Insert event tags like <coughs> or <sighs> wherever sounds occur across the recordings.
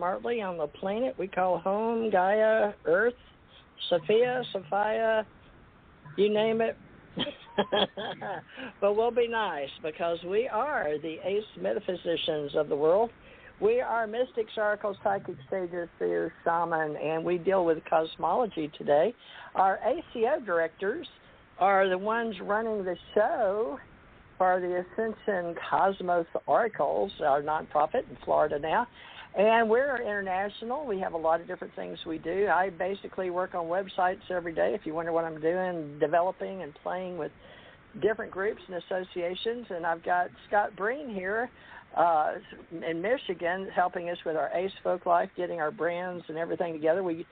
Smartly on the planet we call home, Gaia, Earth, Sophia, Sophia, you name it. <laughs> but we'll be nice because we are the ace metaphysicians of the world. We are mystics, oracles, psychic sages, seers, shaman, and we deal with cosmology today. Our ACO directors are the ones running the show for the Ascension Cosmos Oracles, our nonprofit in Florida now. And we're international. We have a lot of different things we do. I basically work on websites every day. If you wonder what I'm doing, developing and playing with different groups and associations. And I've got Scott Breen here uh, in Michigan helping us with our Ace Folk Life, getting our brands and everything together. We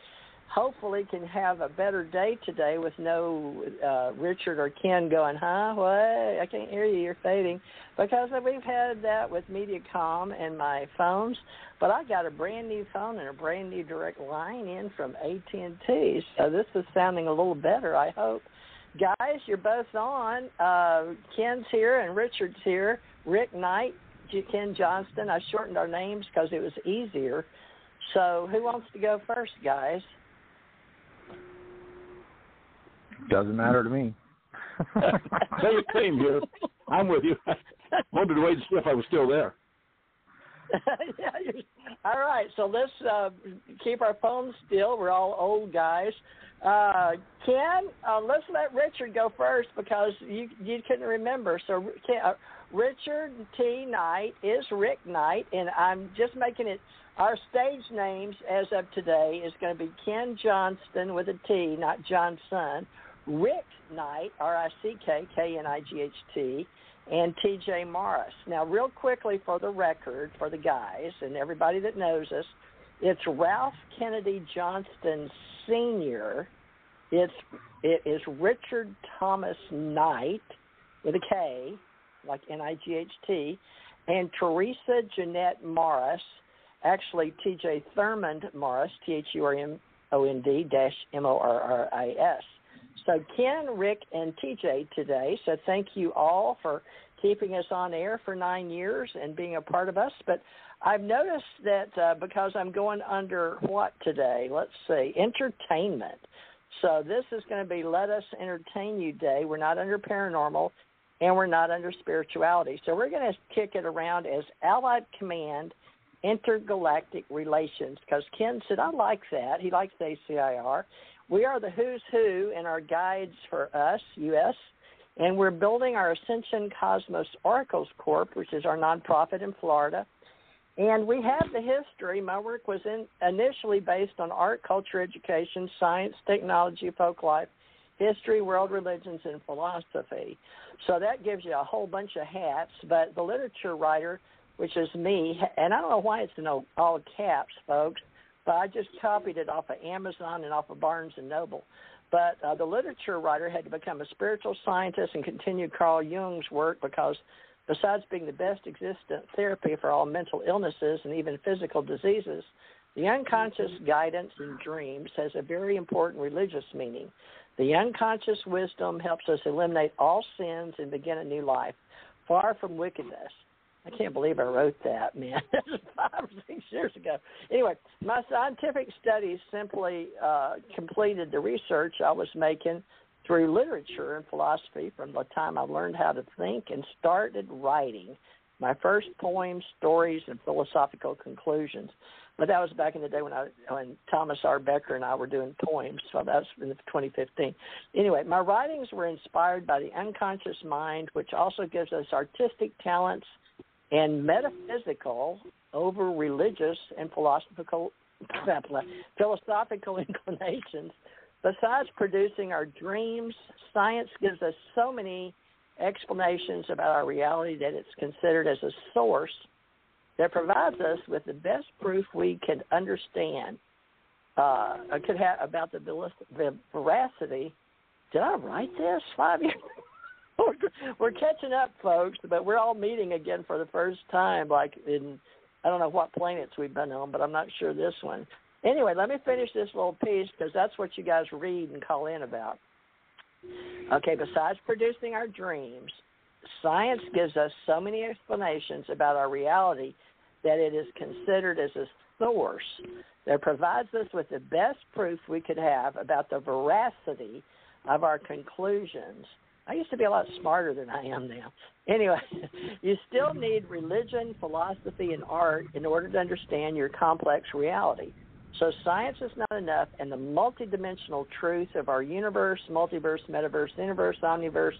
hopefully can have a better day today with no uh, Richard or Ken going, huh? What? I can't hear you. You're fading. Because we've had that with MediaCom and my phones, but I got a brand new phone and a brand new direct line in from AT&T. So this is sounding a little better, I hope. Guys, you're both on. Uh, Ken's here and Richard's here. Rick Knight, Ken Johnston. I shortened our names because it was easier. So who wants to go first, guys? Doesn't matter to me. <laughs> same, same here. I'm with you. I wanted to wait and see if I was still there. <laughs> yeah, all right, so let's uh, keep our phones still. We're all old guys. Uh, Ken, uh, let's let Richard go first because you you couldn't remember. So Ken, uh, Richard T. Knight is Rick Knight, and I'm just making it. Our stage names as of today is going to be Ken Johnston with a T, not Johnson. Rick Knight, R-I-C-K, K-N-I-G-H-T, and T.J. Morris. Now, real quickly for the record, for the guys and everybody that knows us, it's Ralph Kennedy Johnston Sr. It's it is Richard Thomas Knight with a K, like N-I-G-H-T, and Teresa Jeanette Morris. Actually, T.J. Thurmond Morris, T-H-U-R-M-O-N-D dash M-O-R-R-I-S. So Ken, Rick, and TJ today. So thank you all for keeping us on air for nine years and being a part of us. But I've noticed that uh, because I'm going under what today? Let's see, entertainment. So this is going to be Let Us Entertain You Day. We're not under paranormal and we're not under spirituality. So we're going to kick it around as Allied Command Intergalactic Relations because Ken said, I like that. He likes ACIR. We are the who's who in our guides for us, U.S., and we're building our Ascension Cosmos Oracles Corp, which is our nonprofit in Florida. And we have the history. My work was in, initially based on art, culture, education, science, technology, folk life, history, world religions, and philosophy. So that gives you a whole bunch of hats. But the literature writer, which is me, and I don't know why it's in all caps, folks, but I just copied it off of Amazon and off of Barnes and Noble. But uh, the literature writer had to become a spiritual scientist and continue Carl Jung's work because, besides being the best existent therapy for all mental illnesses and even physical diseases, the unconscious guidance in dreams has a very important religious meaning. The unconscious wisdom helps us eliminate all sins and begin a new life, far from wickedness. I can't believe I wrote that, man. <laughs> five or six years ago. Anyway, my scientific studies simply uh, completed the research I was making through literature and philosophy from the time I learned how to think and started writing my first poems, stories, and philosophical conclusions. But that was back in the day when I when Thomas R. Becker and I were doing poems. So that was in 2015. Anyway, my writings were inspired by the unconscious mind, which also gives us artistic talents and metaphysical over religious and philosophical <laughs> philosophical inclinations. Besides producing our dreams, science gives us so many explanations about our reality that it's considered as a source that provides us with the best proof we can understand uh, could have about the, the veracity. Did I write this five years <laughs> we're catching up, folks, but we're all meeting again for the first time. Like in, I don't know what planets we've been on, but I'm not sure this one. Anyway, let me finish this little piece because that's what you guys read and call in about. Okay, besides producing our dreams, science gives us so many explanations about our reality that it is considered as a source that provides us with the best proof we could have about the veracity of our conclusions I used to be a lot smarter than I am now. Anyway, <laughs> you still need religion, philosophy, and art in order to understand your complex reality. So science is not enough, and the multidimensional truth of our universe, multiverse, metaverse, universe, omniverse,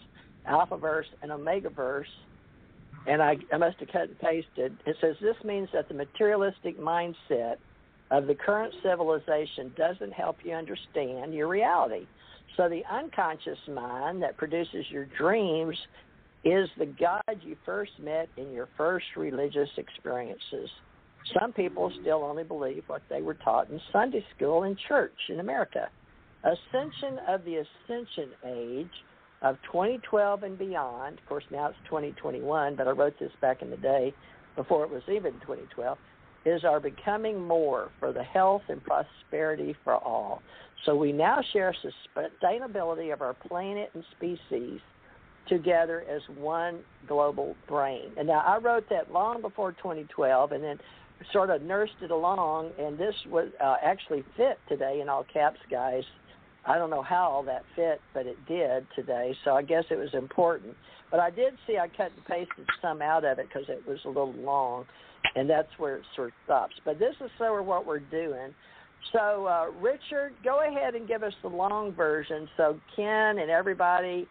alphaverse, and omegaverse, and I, I must have cut and pasted, it says this means that the materialistic mindset of the current civilization doesn't help you understand your reality. So the unconscious mind that produces your dreams is the God you first met in your first religious experiences. Some people still only believe what they were taught in Sunday school and church in America. Ascension of the Ascension Age of 2012 and beyond, of course now it's 2021, but I wrote this back in the day before it was even 2012, is our becoming more for the health and prosperity for all. So we now share sustainability of our planet and species together as one global brain. And now I wrote that long before 2012 and then sort of nursed it along and this was uh, actually fit today in all caps guys. I don't know how all that fit, but it did today. So I guess it was important. But I did see I cut and pasted some out of it because it was a little long, and that's where it sort of stops. But this is sort of what we're doing. So, uh, Richard, go ahead and give us the long version. So, Ken and everybody,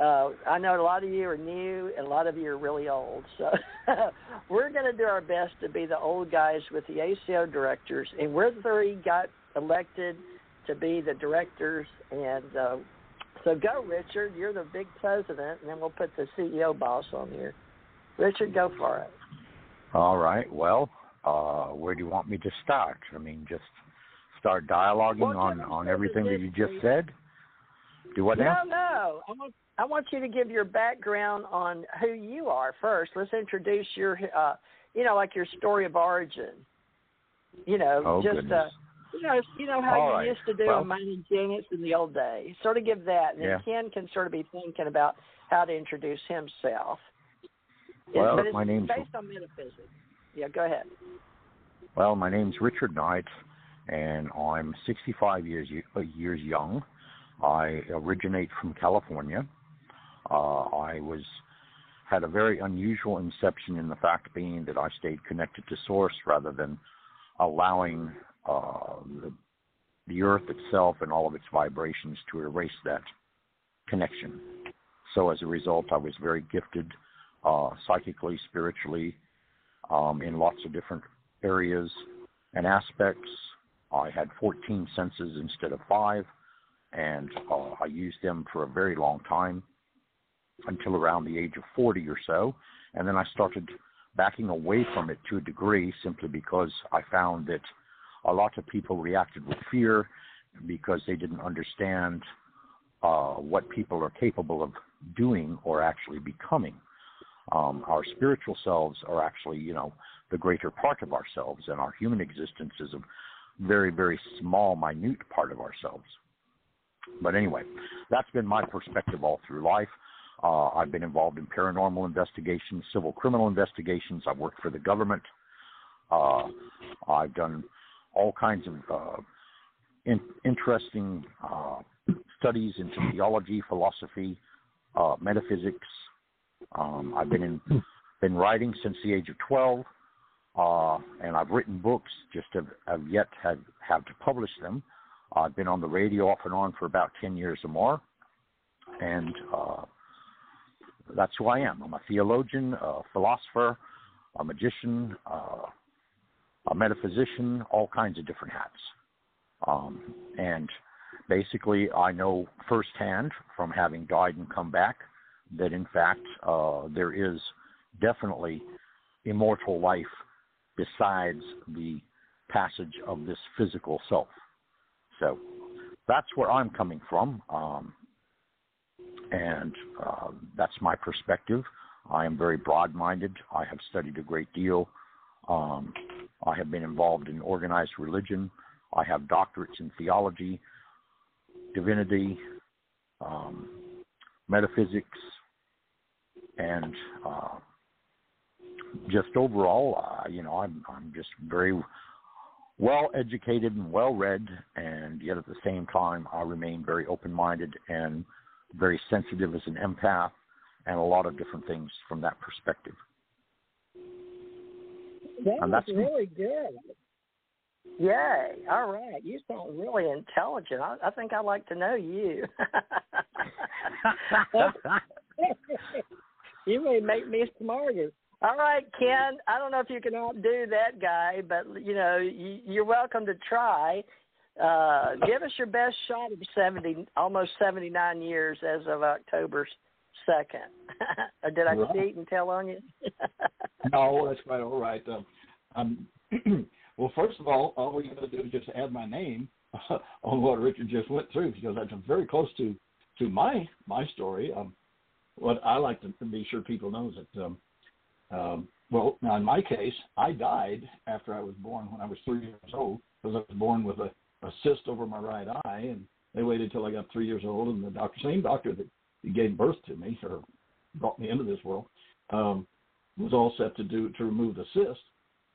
uh, I know a lot of you are new and a lot of you are really old. So, <laughs> we're going to do our best to be the old guys with the ACO directors. And we're three got elected to be the directors. And uh, so, go, Richard. You're the big president, and then we'll put the CEO boss on here. Richard, go for it. All right. Well, uh, where do you want me to start? I mean, just start dialoguing on on everything that you just said? Do what now? No, no. I want you to give your background on who you are first. Let's introduce your, uh, you know, like your story of origin. You know, oh, just goodness. uh, you know, you know how All you right. used to do well, in Mining Janets in the old days. Sort of give that, and then Ken can sort of be thinking about how to introduce himself. Well, it's my name's- based on metaphysics. Yeah, go ahead. Well, my name's Richard Knight, and I'm 65 years uh, years young. I originate from California. Uh, I was had a very unusual inception in the fact being that I stayed connected to Source rather than allowing uh, the, the Earth itself and all of its vibrations to erase that connection. So as a result, I was very gifted uh, psychically, spiritually, um, in lots of different areas and aspects. I had 14 senses instead of five, and uh, I used them for a very long time until around the age of 40 or so. And then I started backing away from it to a degree simply because I found that a lot of people reacted with fear because they didn't understand uh, what people are capable of doing or actually becoming. Um, our spiritual selves are actually, you know, the greater part of ourselves, and our human existence is very, very small, minute part of ourselves. But anyway, that's been my perspective all through life. Uh, I've been involved in paranormal investigations, civil criminal investigations. I've worked for the government. Uh, I've done all kinds of uh, in, interesting uh, studies into theology, philosophy, uh, metaphysics. Um, I've been in, been writing since the age of 12, uh, and I've written books. Just have, have yet have, have to publish them. I've been on the radio off and on for about 10 years or more, and uh, that's who I am. I'm a theologian, a philosopher, a magician, uh, a metaphysician, all kinds of different hats. Um, and basically, I know firsthand from having died and come back that in fact uh, there is definitely immortal life besides the passage of this physical self. So that's where I'm coming from. Um, and uh, that's my perspective. I am very broad minded. I have studied a great deal. Um, I have been involved in organized religion. I have doctorates in theology, divinity, um, metaphysics, and uh, just overall, uh, you know, I'm I'm just very well educated and well read, and yet at the same time, I remain very open minded and very sensitive as an empath, and a lot of different things from that perspective. That and was really good. Yay! All right, you sound really intelligent. I, I think I'd like to know you. <laughs> <laughs> you may make me smarter. All right, Ken. I don't know if you can outdo that guy, but you know you, you're welcome to try. Uh, give us your best shot of seventy, almost seventy nine years as of October second. <laughs> Did I right. cheat and tell on you? <laughs> no, that's quite all right. Um, um, <clears throat> well, first of all, all we're going to do is just add my name <laughs> on what Richard just went through because that's very close to to my my story. Um, what I like to be sure people know is that um, um, well, now in my case, I died after I was born when I was three years old because I was born with a, a cyst over my right eye, and they waited till I got three years old, and the doctor, same doctor that gave birth to me or brought me into this world, um, was all set to do to remove the cyst.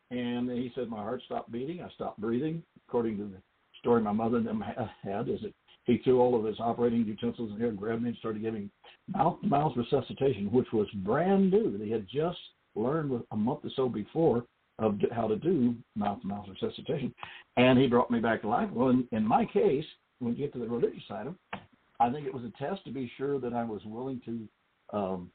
And he said my heart stopped beating, I stopped breathing. According to the story my mother and them had, is that he threw all of his operating utensils in here, grabbed me, and started giving mouth-to-mouth resuscitation, which was brand new. They had just learned a month or so before of how to do mouth-to-mouth resuscitation, and he brought me back to life. Well, in, in my case, when you get to the religious side of it, I think it was a test to be sure that I was willing to um,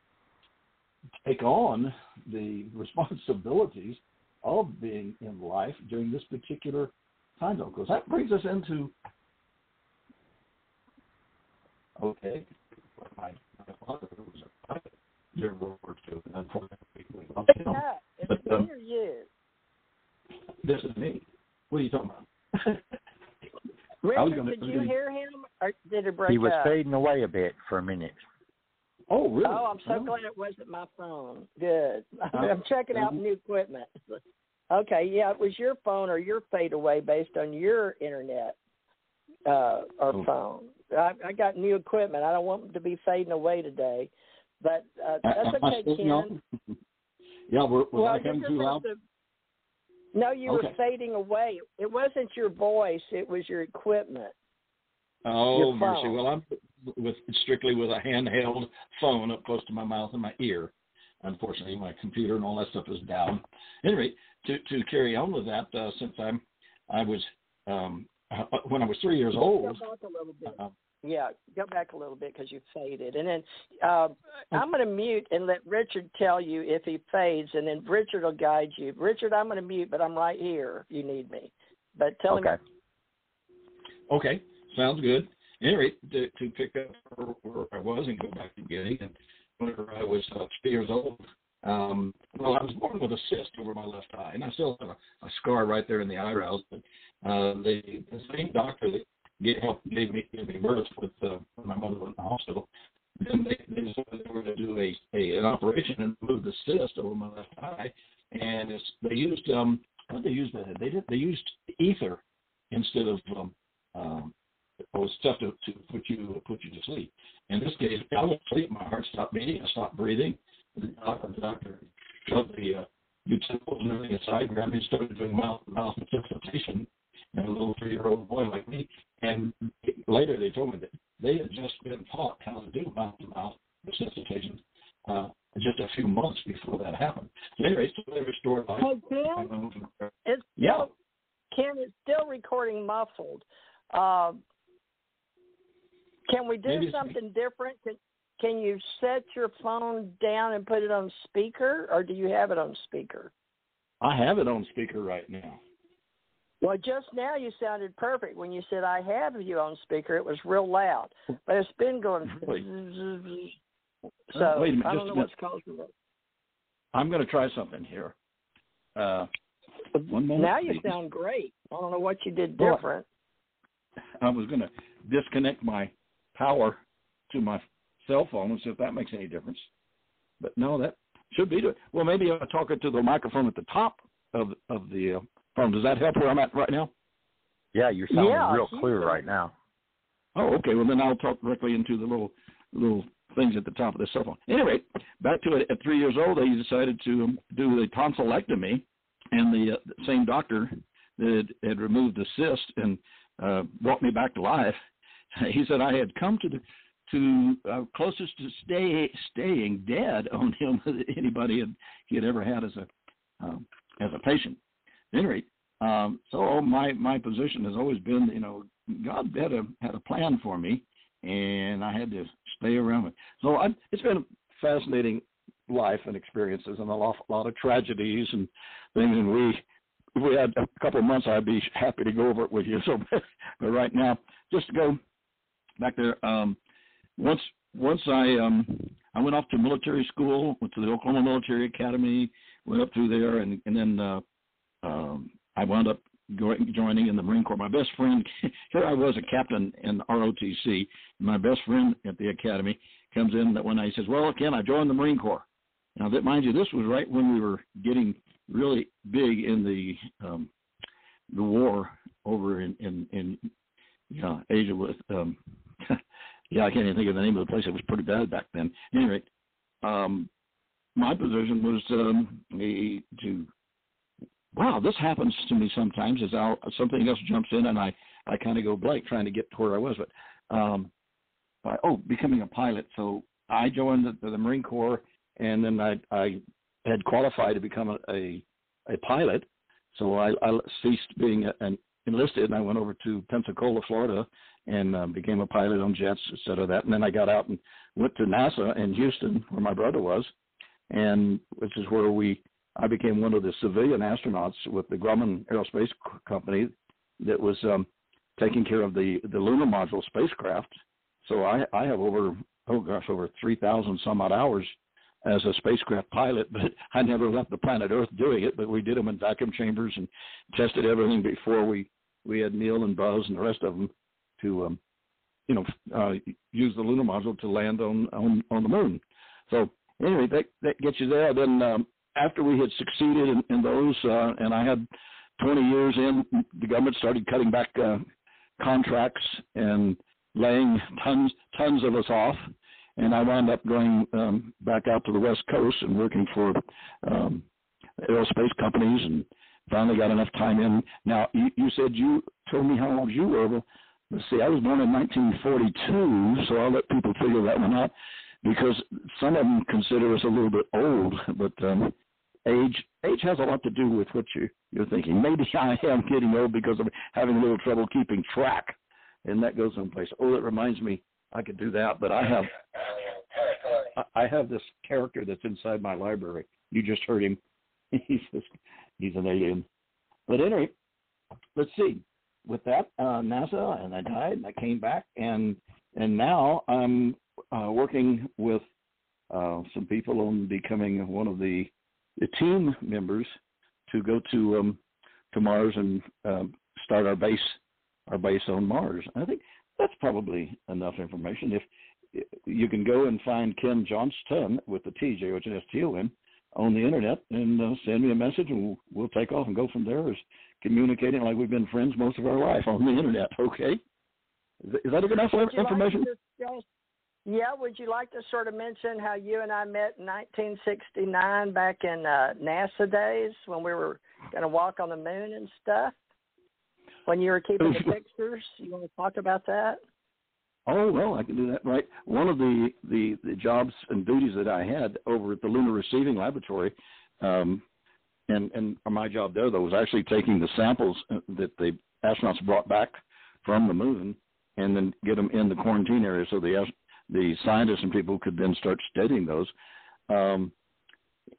take on the <laughs> responsibilities of being in life during this particular time zone. Because that brings us into okay, my, father a during World War II, and unfortunately we lost him. Yeah, it's but, me um, or you? This is me. What are you talking about? <laughs> Richard, gonna, did you gonna, hear him, or did it break He was up? fading away a bit for a minute. Oh, really? Oh, I'm so oh. glad it wasn't my phone. Good. <laughs> I'm checking out new equipment. Okay, yeah, it was your phone or your fade away based on your internet uh, or oh. phone. I, I got new equipment. I don't want them to be fading away today, but uh, that's okay, Ken. <laughs> yeah, we're, we're well, not too loud. To, no, you okay. were fading away. It wasn't your voice; it was your equipment. Oh, mercy! Well, I'm with strictly with a handheld phone up close to my mouth and my ear. Unfortunately, my computer and all that stuff is down. Anyway, to to carry on with that, uh, since I'm I was um, uh, when I was three years old. Uh, yeah, go back a little bit because you faded, and then uh, I'm going to mute and let Richard tell you if he fades, and then Richard will guide you. Richard, I'm going to mute, but I'm right here if you need me. But tell okay. him. Okay, sounds good. Anyway, to, to pick up where I was and go back to the beginning, and whenever I was uh, three years old, um, well, I was born with a cyst over my left eye, and I still have a, a scar right there in the eyebrows. But uh, the, the same doctor that gave help gave me gave me birth with uh, my mother was in the hospital. Then they, they decided they were going to do a, a an operation and remove the cyst over my left eye, and it's, they used um what they used they did they used ether instead of um, um or stuff to, to put you put you to sleep. In this case, I went to sleep. My heart stopped beating. I stopped breathing. The doctor, the doctor shoved the uh, utensils and everything aside, grabbed me, started doing mouth mouth resuscitation. And a little three-year-old boy like me. And later they told me that they had just been taught how to do mouth-to-mouth resuscitation uh, just a few months before that happened. So anyway, so they restored life. Hey, Ken, it's yeah. Still, Ken, it's still recording muffled. Uh, can we do Maybe something different? Can, can you set your phone down and put it on speaker, or do you have it on speaker? I have it on speaker right now. Well, just now you sounded perfect. When you said I have you on speaker, it was real loud, but it's been going. <laughs> Really? <laughs> So Wait a minute, I don't know what's causing it. I'm going to try something here. Uh, one moment. Now you please. sound great. I don't know what you did different. I was going to disconnect my power to my cell phone and see if that makes any difference. But no, that should be it. Well, maybe I'll talk it to the microphone at the top of of the uh, phone. Does that help where I'm at right now? Yeah, you're sounding Yeah, real clear done. right now. Oh, okay. Well, then I'll talk directly into the little little things at the top of the cell phone. Anyway, back to it. At three years old, they decided to um, do the tonsillectomy, and the, uh, the same doctor that had removed the cyst and uh, brought me back to life. <laughs> He said I had come to the to uh, closest to stay staying dead on him <laughs> that anybody had he had ever had as a um, as a patient. Anyway, um, so my my position has always been, you know, God had a had a plan for me, and I had to stay around it. So I, it's been a fascinating life and experiences, and a lot, a lot of tragedies and things. And we, if we had a couple of months, I'd be happy to go over it with you. <laughs> So, but right now, just to go back there. Um, once once I um, I went off to military school, went to the Oklahoma Military Academy, went up through there, and and then uh, um, I wound up joining in the Marine Corps. My best friend, <laughs> here I was a captain in ROTC. My best friend at the academy comes in that one night. He says, "Well, Ken, I joined the Marine Corps." Now, that mind you, this was right when we were getting really big in the um, the war over in in, in Asia with um, <laughs> yeah, I can't even think of the name of the place. It was pretty bad back then. Anyway, um, my position was um, a, to wow, this happens to me sometimes. As I'll, something else jumps in and I I kind of go blank trying to get to where I was. But um, I, oh, becoming a pilot. So I joined the, the Marine Corps, and then I I had qualified to become a a, a pilot. So I, I ceased being an enlisted, and I went over to Pensacola, Florida, and uh, became a pilot on jets, et cetera. That, and then I got out and went to NASA in Houston, where my brother was, and which is where we I became one of the civilian astronauts with the Grumman Aerospace Company that was um, taking care of the the lunar module spacecraft. So I I have over oh gosh over three thousand some odd hours as a spacecraft pilot, <laughs> but I never left the planet Earth doing it. But we did them in vacuum chambers and tested everything before we we had Neil and Buzz and the rest of them to um, you know uh, use the lunar module to land on on on the moon. So anyway, that that gets you there. Then um, after we had succeeded in, in those, uh, and I had 20 years in, the government started cutting back uh, contracts and laying tons tons of us off. And I wound up going um, back out to the West Coast and working for um, aerospace companies, and finally got enough time in. Now, you, you said you told me how old you were. Well, let's see, I was born in 1942, so I'll let people figure that one out because some of them consider us a little bit old, but um, age age has a lot to do with what you you're thinking. Maybe <laughs> I am getting old because I'm having a little trouble keeping track, and that goes someplace. Oh, it reminds me I could do that, but I have I- have this character that's inside my library. You just heard him. <laughs> he's just, he's an alien. But anyway, let's see. With that, uh, NASA, and I died, and I came back, and and now I'm uh, working with uh, some people on becoming one of the, the team members to go to um, to Mars and um, start our base are based on Mars. I think that's probably enough information. If you can go and find Ken Johnston with the T J H N S T O N on the internet and uh, send me a message, and we'll, we'll take off and go from there. As communicating like we've been friends most of our life on the internet. Okay, is, is that enough information? Like yeah, would you like to sort of mention how you and I met in 1969 back in uh, NASA days when we were going to walk on the moon and stuff? When you were keeping the pictures, you want to talk about that? Oh well, I can do that. Right. One of the the, the jobs and duties that I had over at the Lunar Receiving Laboratory, um, and and my job there though was actually taking the samples uh, that the astronauts brought back from the moon, and then get them in the quarantine area so the the scientists and people could then start studying those. Um,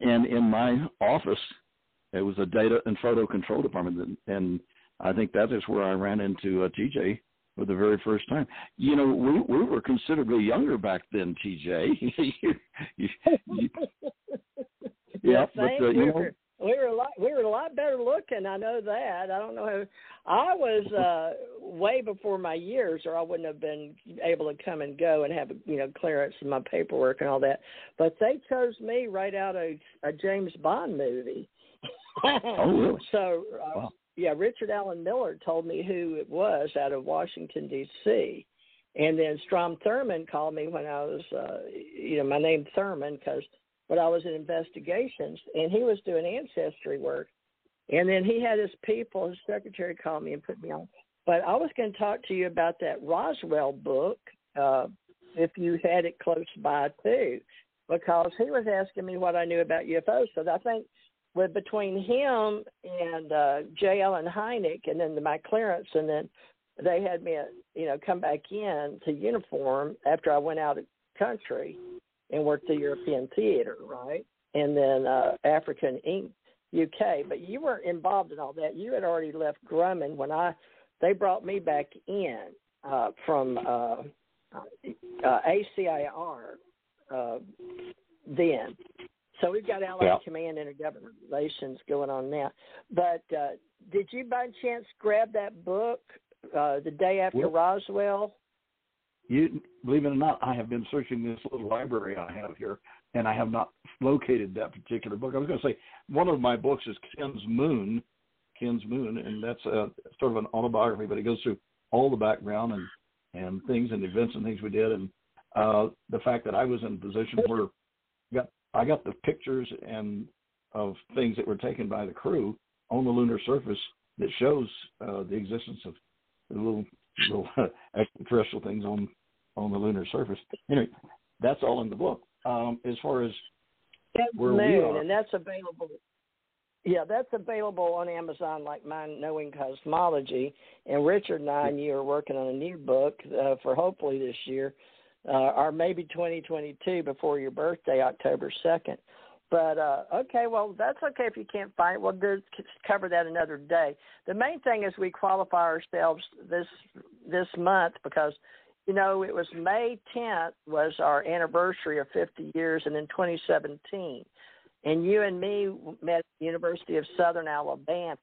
and in my office, it was a data and photo control department, and I think that is where I ran into uh, TJ for the very first time. You know, we we were considerably younger back then, TJ. <laughs> you, you, you, <laughs> yeah, but uh, you know, we were a lot we were a lot better looking. I know that. I don't know how I was uh way before my years, or I wouldn't have been able to come and go and have you know clearance and my paperwork and all that. But they chose me right out of a James Bond movie. oh, really? <laughs> So uh, wow yeah, Richard Allen Miller told me who it was out of Washington D.C. And then Strom Thurmond called me when I was, uh, you know, my name Thurmond because when I was in investigations, and he was doing ancestry work. And then he had his people, his secretary called me and put me on. But I was going to talk to you about that Roswell book, uh, if you had it close by too, because he was asking me what I knew about UFOs. So I think with between him and uh, J. Allen Hynek, and then the, my clearance, and then they had me, you know, come back in to uniform after I went out of country and worked the European theater, right, and then uh, African Inc. UK. But you weren't involved in all that. You had already left Grumman when I they brought me back in uh, from uh, uh, ACIR uh, then. So we've got Allied yeah. Command Intergovernmental Relations going on now. But uh, did you by chance grab that book uh, the day after well, Roswell? You believe it or not, I have been searching this little library I have here, and I have not located that particular book. I was going to say one of my books is Ken's Moon, Ken's Moon, and that's a, sort of an autobiography, but it goes through all the background and and things and events and things we did, and uh, the fact that I was in a position where got I got the pictures and of things that were taken by the crew on the lunar surface that shows uh, the existence of the little little <laughs> extraterrestrial things on on the lunar surface. Anyway, that's all in the book. Um, as far as that's where moon, we are, and that's available. Yeah, that's available on Amazon, like mine, Knowing Cosmology. And Richard and I and you are working on a new book uh, for hopefully this year uh, or maybe 2022 before your birthday, October 2nd. But uh, okay, well that's okay if you can't find it. We'll just cover that another day. The main thing is we qualify ourselves this this month because you know it was May 10th was our anniversary of 50 years, and in 2017, and you and me met at the University of Southern Alabama,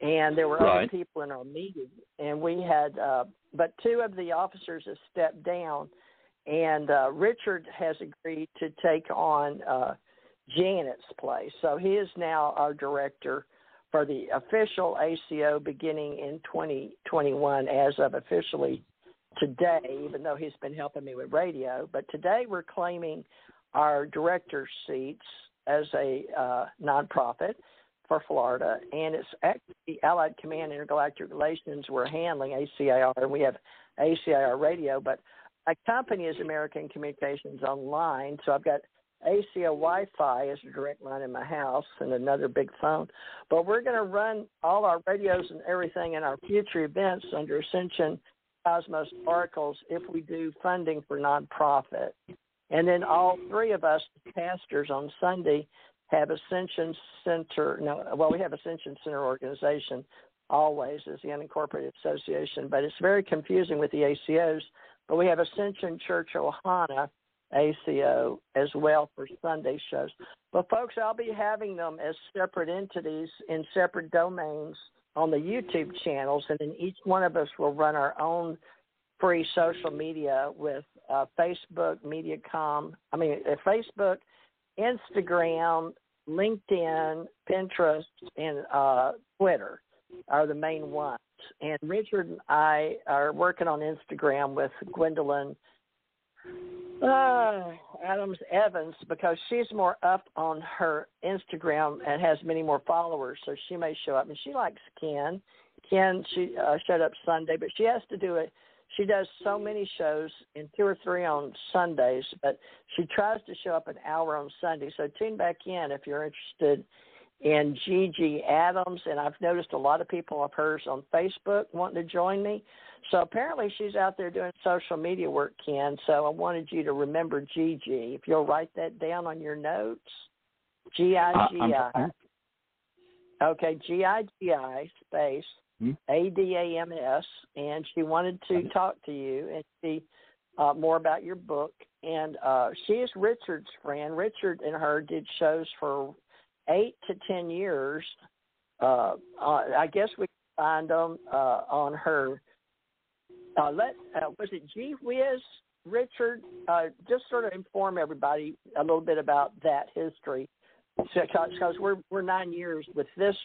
and there were right. other people in our meeting, and we had uh, but two of the officers have stepped down and uh, Richard has agreed to take on uh, Janet's place. So he is now our director for the official ACO beginning in 2021 as of officially today, even though he's been helping me with radio. But today we're claiming our director seats as a uh, nonprofit for Florida, and it's actually Allied Command Intergalactic Relations we're handling ACIR, and we have ACIR radio, but my company is American Communications Online, so I've got ACO Wi-Fi is a direct line in my house and another big phone. But we're going to run all our radios and everything in our future events under Ascension Cosmos Oracles if we do funding for nonprofit. And then all three of us pastors on Sunday have Ascension Center. No, well, we have Ascension Center organization always as the unincorporated association, but it's very confusing with the ACOs but we have Ascension Church Ohana ACO as well for Sunday shows. But folks, I'll be having them as separate entities in separate domains on the YouTube channels, and then each one of us will run our own free social media with uh, Facebook, MediaCom. I mean, uh, Facebook, Instagram, LinkedIn, Pinterest, and uh, Twitter are the main ones. And Richard and I are working on Instagram with Gwendolyn uh, Adams Evans because she's more up on her Instagram and has many more followers, so she may show up. And she likes Ken. Ken, she uh, showed up Sunday, but she has to do it. She does so many shows in two or three on Sundays, but she tries to show up an hour on Sunday. So tune back in if you're interested in Gigi Adams. And I've noticed a lot of people of hers on Facebook wanting to join me. So apparently she's out there doing social media work, Ken. So I wanted you to remember Gigi. If you'll write that down on your notes, G I G I. Okay, G I G I space hmm? A D A M S, and she wanted to talk to you and see uh, more about your book. And uh, she is Richard's friend. Richard and her did shows for eight to ten years. Uh, uh, I guess we find them uh, on her uh, let uh, was it G Wiz Richard? Uh, just sort of inform everybody a little bit about that history, because we're we're nine years with this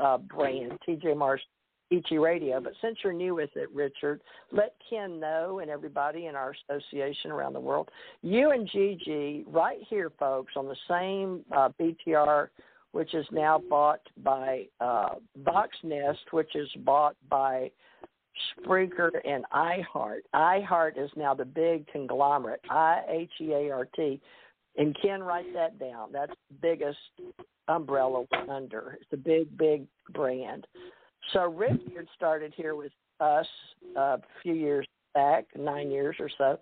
uh, brand, TJ Morris ET Radio. But since you're new with it, Richard, let Ken know and everybody in our association around the world. You and Gigi, right here, folks, on the same uh, BTR, which is now bought by uh, Voxnest, which is bought by Spreaker, and iHeart. iHeart is now the big conglomerate, I H E A R T. And Ken, write that down. That's the biggest umbrella under. It's a big, big brand. So Richard started here with us uh, a few years back, nine years or so,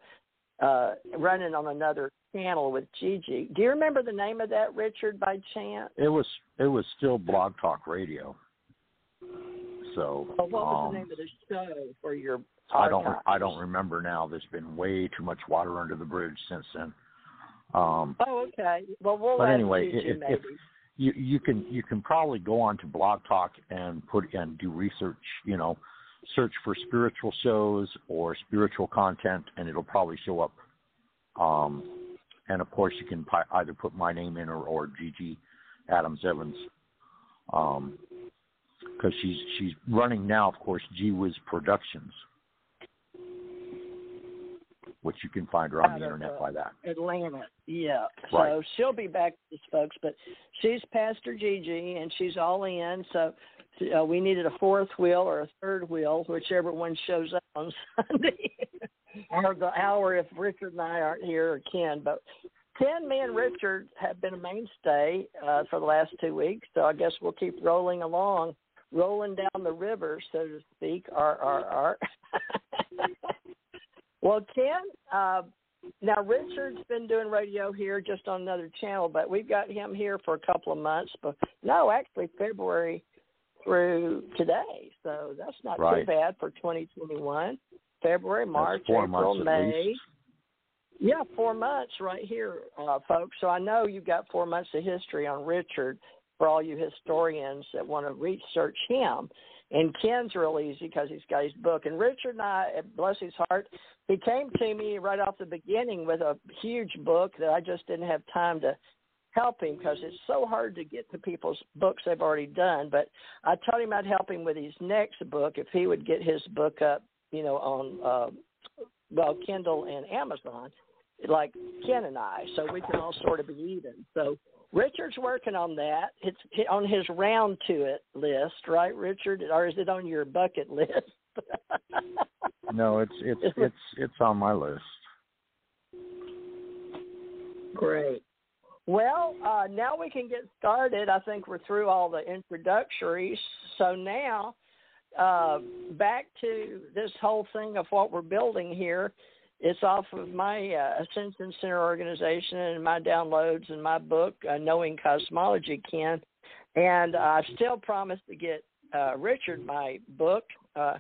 uh, running on another channel with Gigi. Do you remember the name of that, Richard, by chance? It was it was still Blog Talk Radio. So, well, what was um, the name of the show for your? I don't. I don't remember now. There's been way too much water under the bridge since then. Um, oh, okay. Well, we'll but anyway, if, if you you can you can probably go on to Blog Talk and put and do research. You know, search for spiritual shows or spiritual content, and it'll probably show up. Um, and of course, you can either put my name in or, or Gigi Adams Evans. Um, because she's she's running now, of course, G Wiz Productions, which you can find her on Out the internet uh, by that. Atlanta, yeah. Right. So she'll be back with us, folks. But she's Pastor Gigi, and she's all in. So uh, we needed a fourth wheel or a third wheel, whichever one shows up on <laughs> Sunday, or the hour if Richard and I aren't here or Ken. But Ken, me, and Richard have been a mainstay uh, for the last two weeks, so I guess we'll keep rolling along rolling down the river, so to speak. R R R. Well, Ken, uh, now Richard's been doing radio here just on another channel, but we've got him here for a couple of months. But no, actually February through today, so that's not right. too bad for 2021. February, March, April, May. Yeah, four months right here, uh, folks. So I know you've got four months of history on Richard for all you historians that want to research him. And Ken's real easy because he's got his book. And Richard and I, bless his heart, he came to me right off the beginning with a huge book that I just didn't have time to help him because it's so hard to get to people's books they've already done. But I told him I'd help him with his next book if he would get his book up, you know, on uh, well Kindle and Amazon, like Ken and I, so we can all sort of be even. So Richard's working on that. It's on his round to it list, right, Richard? Or is it on your bucket <laughs> list? no, it's it's it's it's on my list. Great. Well, uh, now we can get started. I think we're through all the introductories. So now, uh, back to this whole thing of what we're building here it's off of my uh, Ascension Center organization and my downloads and my book, uh, Knowing Cosmology, Ken. And I still promise to get uh, Richard my book, uh,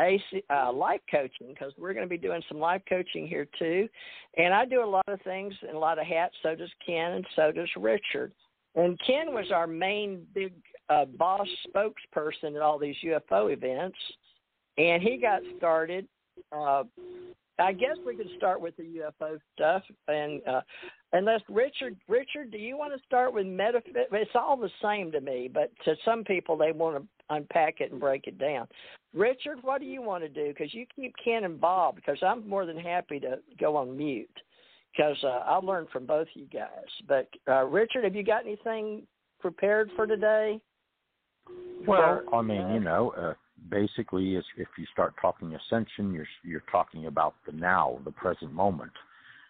AC, uh, life coaching, because we're going to be doing some life coaching here too. And I do a lot of things and a lot of hats. So does Ken, and so does Richard. and Ken was our main big uh, boss spokesperson at all these UFO events, and he got started. Uh, I guess we could start with the UFO stuff, and uh, unless Richard, Richard, do you want to start with metaphysics? It's all the same to me, but to some people they want to unpack it and break it down. Richard, what do you want to do? Because you keep Ken and Bob, because I'm more than happy to go on mute because uh, I'll learn from both you guys. But uh, Richard, have you got anything prepared for today? Well, I mean, you know, basically, if you start talking ascension, you're you're talking about the now, the present moment.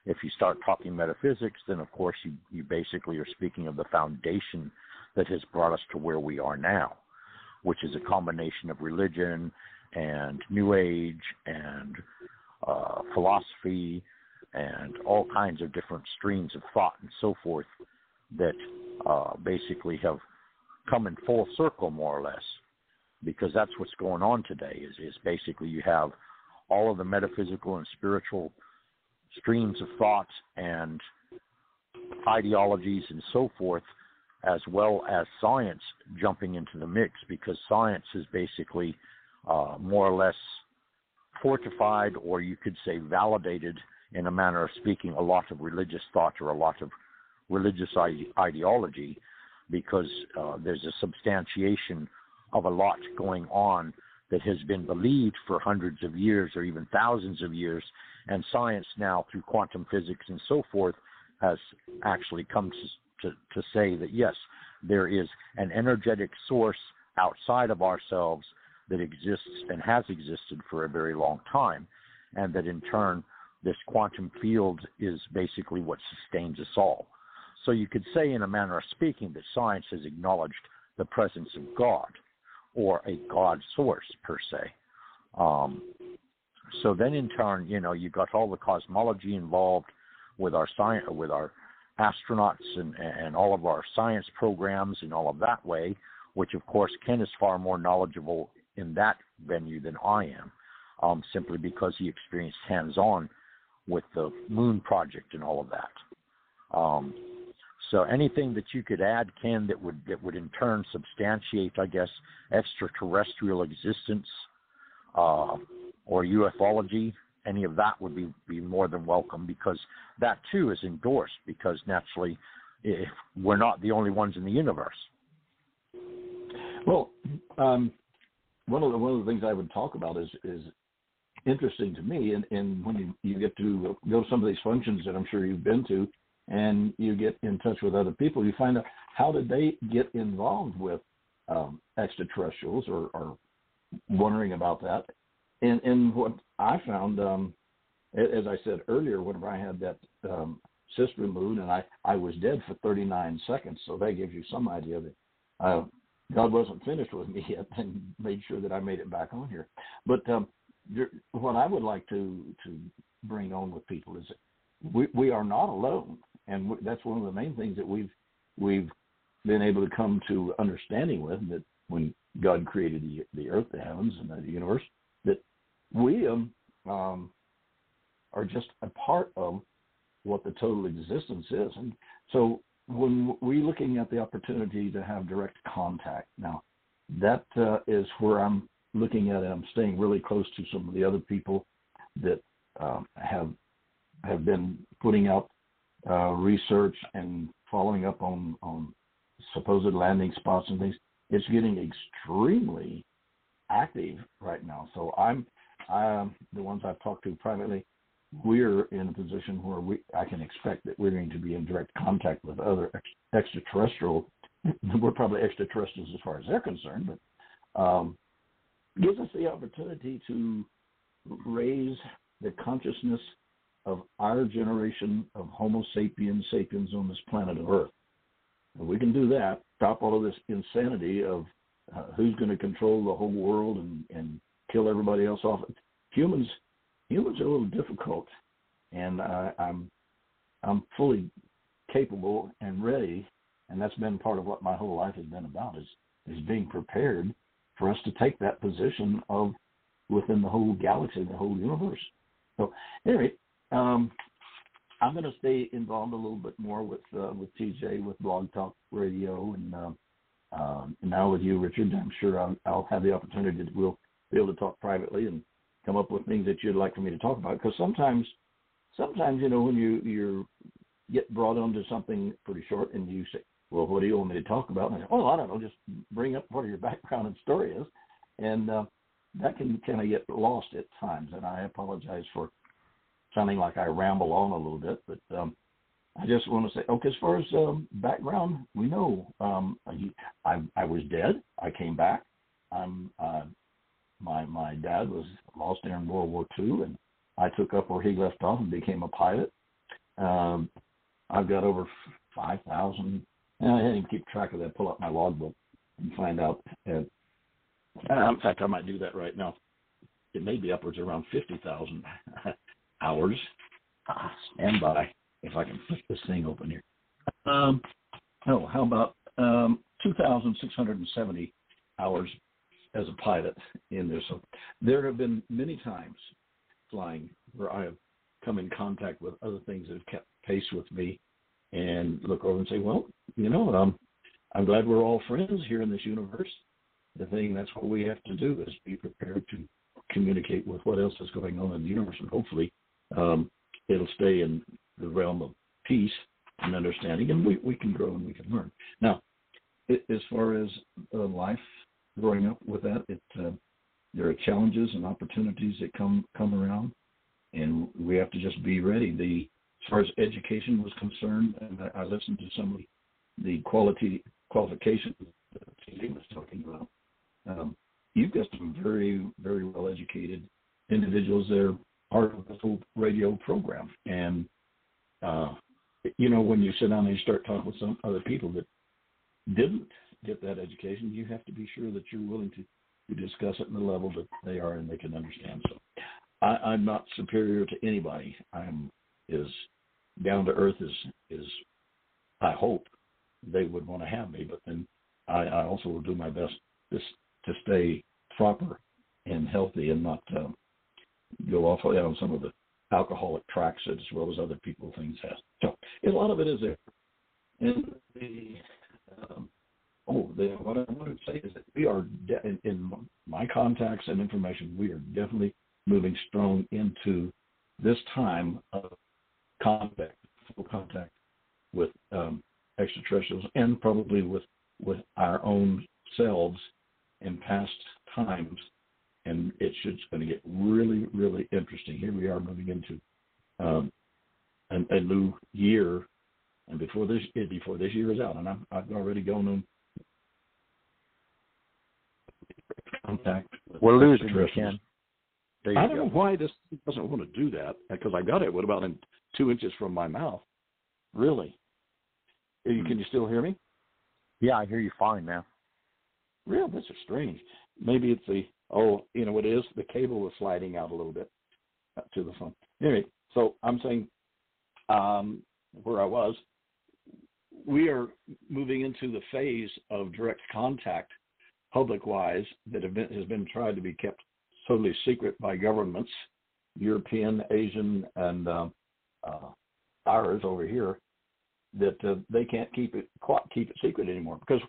If you start talking metaphysics, then of course you you basically are speaking of the foundation that has brought us to where we are now, which is a combination of religion and New Age and uh, philosophy and all kinds of different streams of thought and so forth that uh, basically have come in full circle more or less because that's what's going on today is, is basically you have all of the metaphysical and spiritual streams of thought and ideologies and so forth as well as science jumping into the mix because science is basically uh, more or less fortified or you could say validated in a manner of speaking, a lot of religious thought or a lot of religious ideology because uh, there's a substantiation of a lot going on that has been believed for hundreds of years or even thousands of years. And science now, through quantum physics and so forth, has actually come to, to, to say that yes, there is an energetic source outside of ourselves that exists and has existed for a very long time, and that in turn this quantum field is basically what sustains us all. So you could say, in a manner of speaking, that science has acknowledged the presence of God or a God source per se. Um, so then, in turn, you know, you got all the cosmology involved with our science, with our astronauts and, and all of our science programs and all of that way, which of course Ken is far more knowledgeable in that venue than I am, um, simply because he experienced hands-on with the Moon Project and all of that. Um, so anything that you could add, Ken, that would that would in turn substantiate, I guess, extraterrestrial existence uh, or ufology, any of that would be, be more than welcome because that too is endorsed because naturally, if we're not the only ones in the universe. Well, um, one of the one of the things I would talk about is is interesting to me. And, and when you, you get to go to some of these functions that I'm sure you've been to, and you get in touch with other people, you find out how did they get involved with um, extraterrestrials or, or wondering about that. And, and what I found, um, as I said earlier, whenever I had that um, cyst removed, and I, I was dead for 39 seconds, so that gives you some idea that uh, God wasn't finished with me <laughs> yet, and made sure that I made it back on here. But um, what I would like to to bring on with people is we we are not alone, and that's one of the main things that we've we've been able to come to understanding with that when God created the the earth, the heavens, and the universe, that we um, um are just a part of what the total existence is, and so when we're looking at the opportunity to have direct contact now, that uh, is where I'm looking at it. I'm staying really close to some of the other people that um, have have been putting out uh, research and following up on on supposed landing spots and things. It's getting extremely active right now. So I'm um, the ones I've talked to privately. We're in a position where we I can expect that we're going to be in direct contact with other ex- extraterrestrial. <laughs> we're probably extraterrestrials as far as they're concerned, but um, gives us the opportunity to raise the consciousness of our generation of Homo sapiens sapiens on this planet of Earth. If we can do that, stop all of this insanity of uh, who's going to control the whole world and, and kill everybody else off. Humans, humans are a little difficult, and uh, I'm I'm fully capable and ready, and that's been part of what my whole life has been about is is being prepared for us to take that position of within the whole galaxy, the whole universe. So anyway, um, I'm going to stay involved a little bit more with uh, with TJ with Blog Talk Radio and um, um, and now with you, Richard. I'm sure I'll, I'll have the opportunity to we'll be able to talk privately and come up with things that you'd like for me to talk about. Because sometimes, sometimes you know when you you get brought onto something pretty short and you say, "Well, what do you want me to talk about?" And I say, "Oh, I don't know. Just bring up what your <laughs> background and story is," and uh, that can kind of get lost at times. And I apologize for sounding like I ramble on a little bit, but um, I just want to say, okay, as far as um, background, we know um, I, I was dead. I came back. I'm uh, my my dad was lost during World War II, and I took up where he left off and became a pilot. Um, I've got over five thousand. I didn't keep track of that. Pull up my logbook and find out. Uh, in fact, I might do that right now. It may be upwards around fifty thousand <laughs> hours. Ah, stand by if I can flip this thing open here. Um, oh, how about um, 2,670 hours as a pilot in there. So there have been many times flying where I have come in contact with other things that have kept pace with me and look over and say, well, you know, um, I'm glad we're all friends here in this universe. The thing that's what we have to do is be prepared to communicate with what else is going on in the universe, and hopefully um, it'll stay in the realm of peace and understanding, and we, we can grow and we can learn. Now, it, as far as uh, life growing up with that, it uh, there are challenges and opportunities that come come around, and we have to just be ready. The as far as education was concerned, and I, I listened to some of the quality qualifications that TJ was talking about. Um, you've got some very very well educated individuals there part of the full radio program, and uh, you know when you sit down and you start talking with some other people that didn't get that education, you have to be sure that you're willing to, to discuss it in the level that they are and they can understand. So I, I'm not superior to anybody. I'm as down to earth as is I hope they would want to have me, but then I, I also will do my best to to stay proper and healthy and not um, go off on some of the alcoholic tracks as well as other people things have. So a lot of it is there. And the um, oh, the, what I want to say is that we are de- in, in my contacts and information, we are definitely moving strong into this time of contact, full contact with um, extraterrestrials, and probably with with our own selves in past times. And it's just going to get really, really interesting. Here we are moving into um, a, a new year, and before this before this year is out, and I'm, I've already gone on contact. We're losing you, Ken. I don't go. know why this doesn't want to do that because I got it. What about in two inches from my mouth? Really? Hmm. Can you still hear me? Yeah, I hear you fine now. Real, this is strange. Maybe it's the oh, you know what it is? The cable is sliding out a little bit uh, to the phone. Anyway, so I'm saying um, where I was, we are moving into the phase of direct contact public wise that been, has been tried to be kept totally secret by governments, European, Asian, and uh, uh, ours over here, that uh, they can't keep it keep it secret anymore because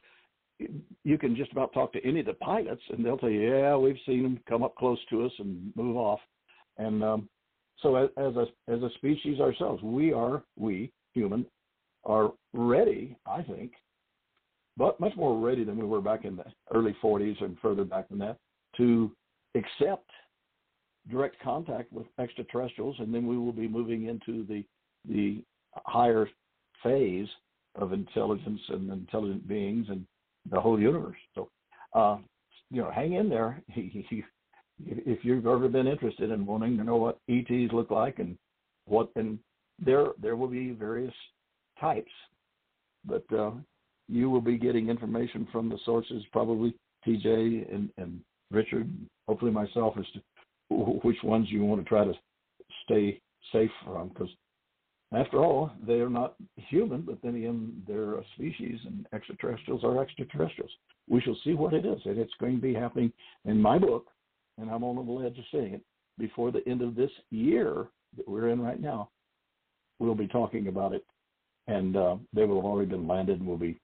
you can just about talk to any of the pilots and they'll tell you, yeah, we've seen them come up close to us and move off, and um, so as, as a as a species ourselves, we are we human are ready, I think, but much more ready than we were back in the early 40s and further back than that to accept direct contact with extraterrestrials, and then we will be moving into the the higher phase of intelligence and intelligent beings and the whole universe. So, uh, you know, hang in there. <laughs> if you've ever been interested in wanting to know what ETs look like and what, and there there will be various types, but uh, you will be getting information from the sources, probably TJ and, and Richard, hopefully myself, as to which ones you want to try to stay safe from, because after all, they are not human, but then again, they're a species, and extraterrestrials are extraterrestrials. We shall see what it is, and it's going to be happening in my book, and I'm on the edge of saying it before the end of this year that we're in right now. we'll be talking about it, and uh, they will have already been landed, and we'll be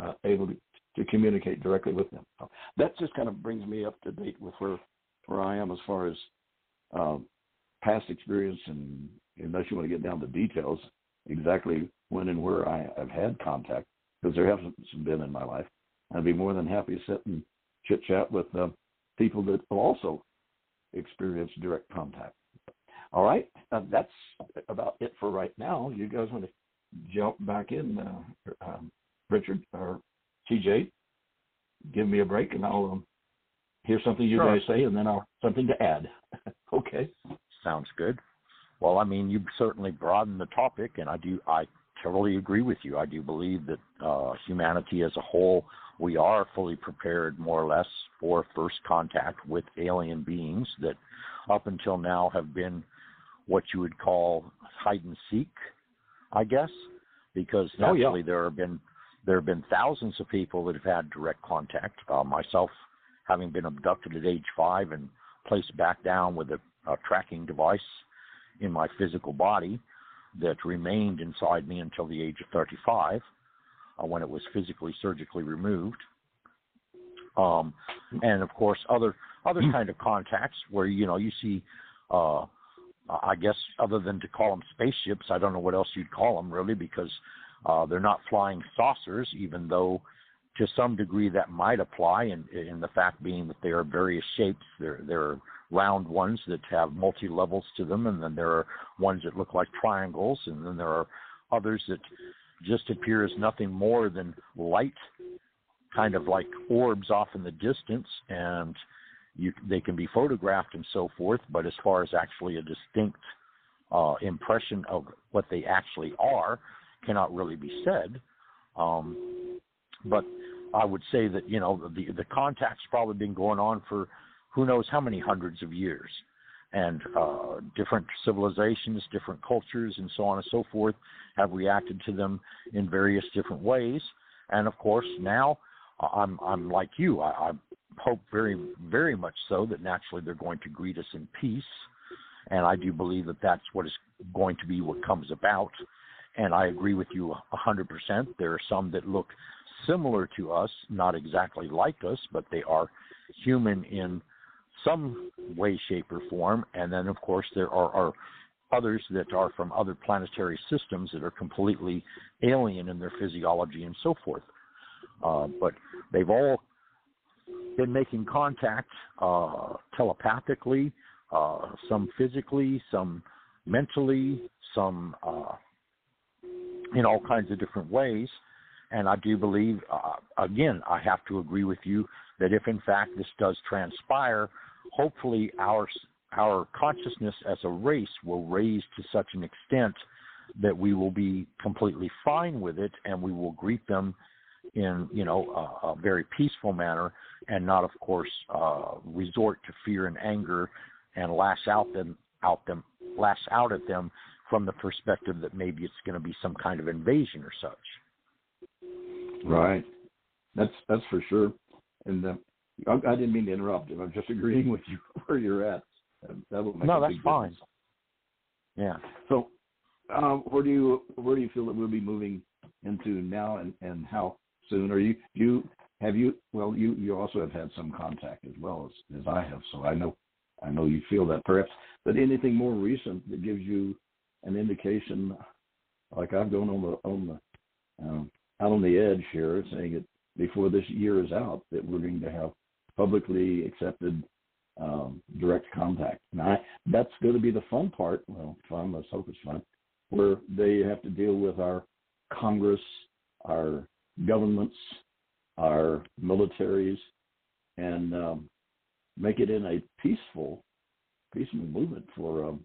uh, able to, to communicate directly with them. So that just kind of brings me up to date with where where I am as far as um, past experience, and unless you want to get down to details, exactly when and where I have had contact, because there have some been in my life. I'd be more than happy to sit and chit chat with uh, people that will also experience direct contact. All right, uh, that's about it for right now. You guys want to jump back in, uh, um, Richard or TJ? Give me a break, and I'll um, hear something you sure. guys say, and then I'll something to add. <laughs> okay. Sounds good. Well, I mean, you certainly broadened the topic, and I do. I totally agree with you. I do believe that uh, humanity as a whole, we are fully prepared, more or less, for first contact with alien beings that, up until now, have been what you would call hide and seek, I guess, because naturally oh, yeah. there have been there have been thousands of people that have had direct contact. Uh, myself, having been abducted at age five and placed back down with a, a tracking device in my physical body that remained inside me until the age of 35, uh, when it was physically surgically removed. Um, and of course, other other kind of contacts where you know you see uh, I guess other than to call them spaceships, I don't know what else you'd call them really because uh, they're not flying saucers, even though to some degree that might apply in, in the fact being that they are various shapes. There, there are round ones that have multi levels to them, and then there are ones that look like triangles, and then there are others that just appear as nothing more than light, kind of like orbs off in the distance, and you, they can be photographed and so forth, but as far as actually a distinct uh, impression of what they actually are, cannot really be said. Um, but I would say that you know the the contact's probably been going on for who knows how many hundreds of years, and uh, different civilizations, different cultures, and so on and so forth have reacted to them in various different ways. And of course, now I'm I'm like you. I, I hope very, very much so that naturally they're going to greet us in peace. And I do believe that that's what is going to be what comes about. And I agree with you 100%. There are some that look similar to us, not exactly like us, but they are human in some way, shape, or form. And then, of course, there are, are others that are from other planetary systems that are completely alien in their physiology and so forth. Uh, but they've all been making contact uh, telepathically, uh, some physically, some mentally, some uh, in all kinds of different ways. And I do believe, uh, again, I have to agree with you that if in fact this does transpire, hopefully our our consciousness as a race will raise to such an extent that we will be completely fine with it and we will greet them in you know a, a very peaceful manner and not of course uh, resort to fear and anger and lash out them out them lash out at them from the perspective that maybe it's going to be some kind of invasion or such. Right. That's that's for sure. And uh, I, I, didn't mean to interrupt. I'm just <laughs> agreeing with you <laughs> where you're at. That will make no, that's fine. Yeah. So, uh, where do you where do you feel that we'll be moving into now, and and how soon? Are you you have you well you you also have had some contact as well as as I have, so I know I know you feel that perhaps. But anything more recent that gives you an indication, like I've gone on the on the um, out on the edge here, saying that before this year is out, that we're going to have publicly accepted um, direct contact. Now, that's going to be the fun part. Well, fun. Let's hope it's fun. Where they have to deal with our Congress, our governments, our militaries, and um, make it in a peaceful, peaceful movement for um,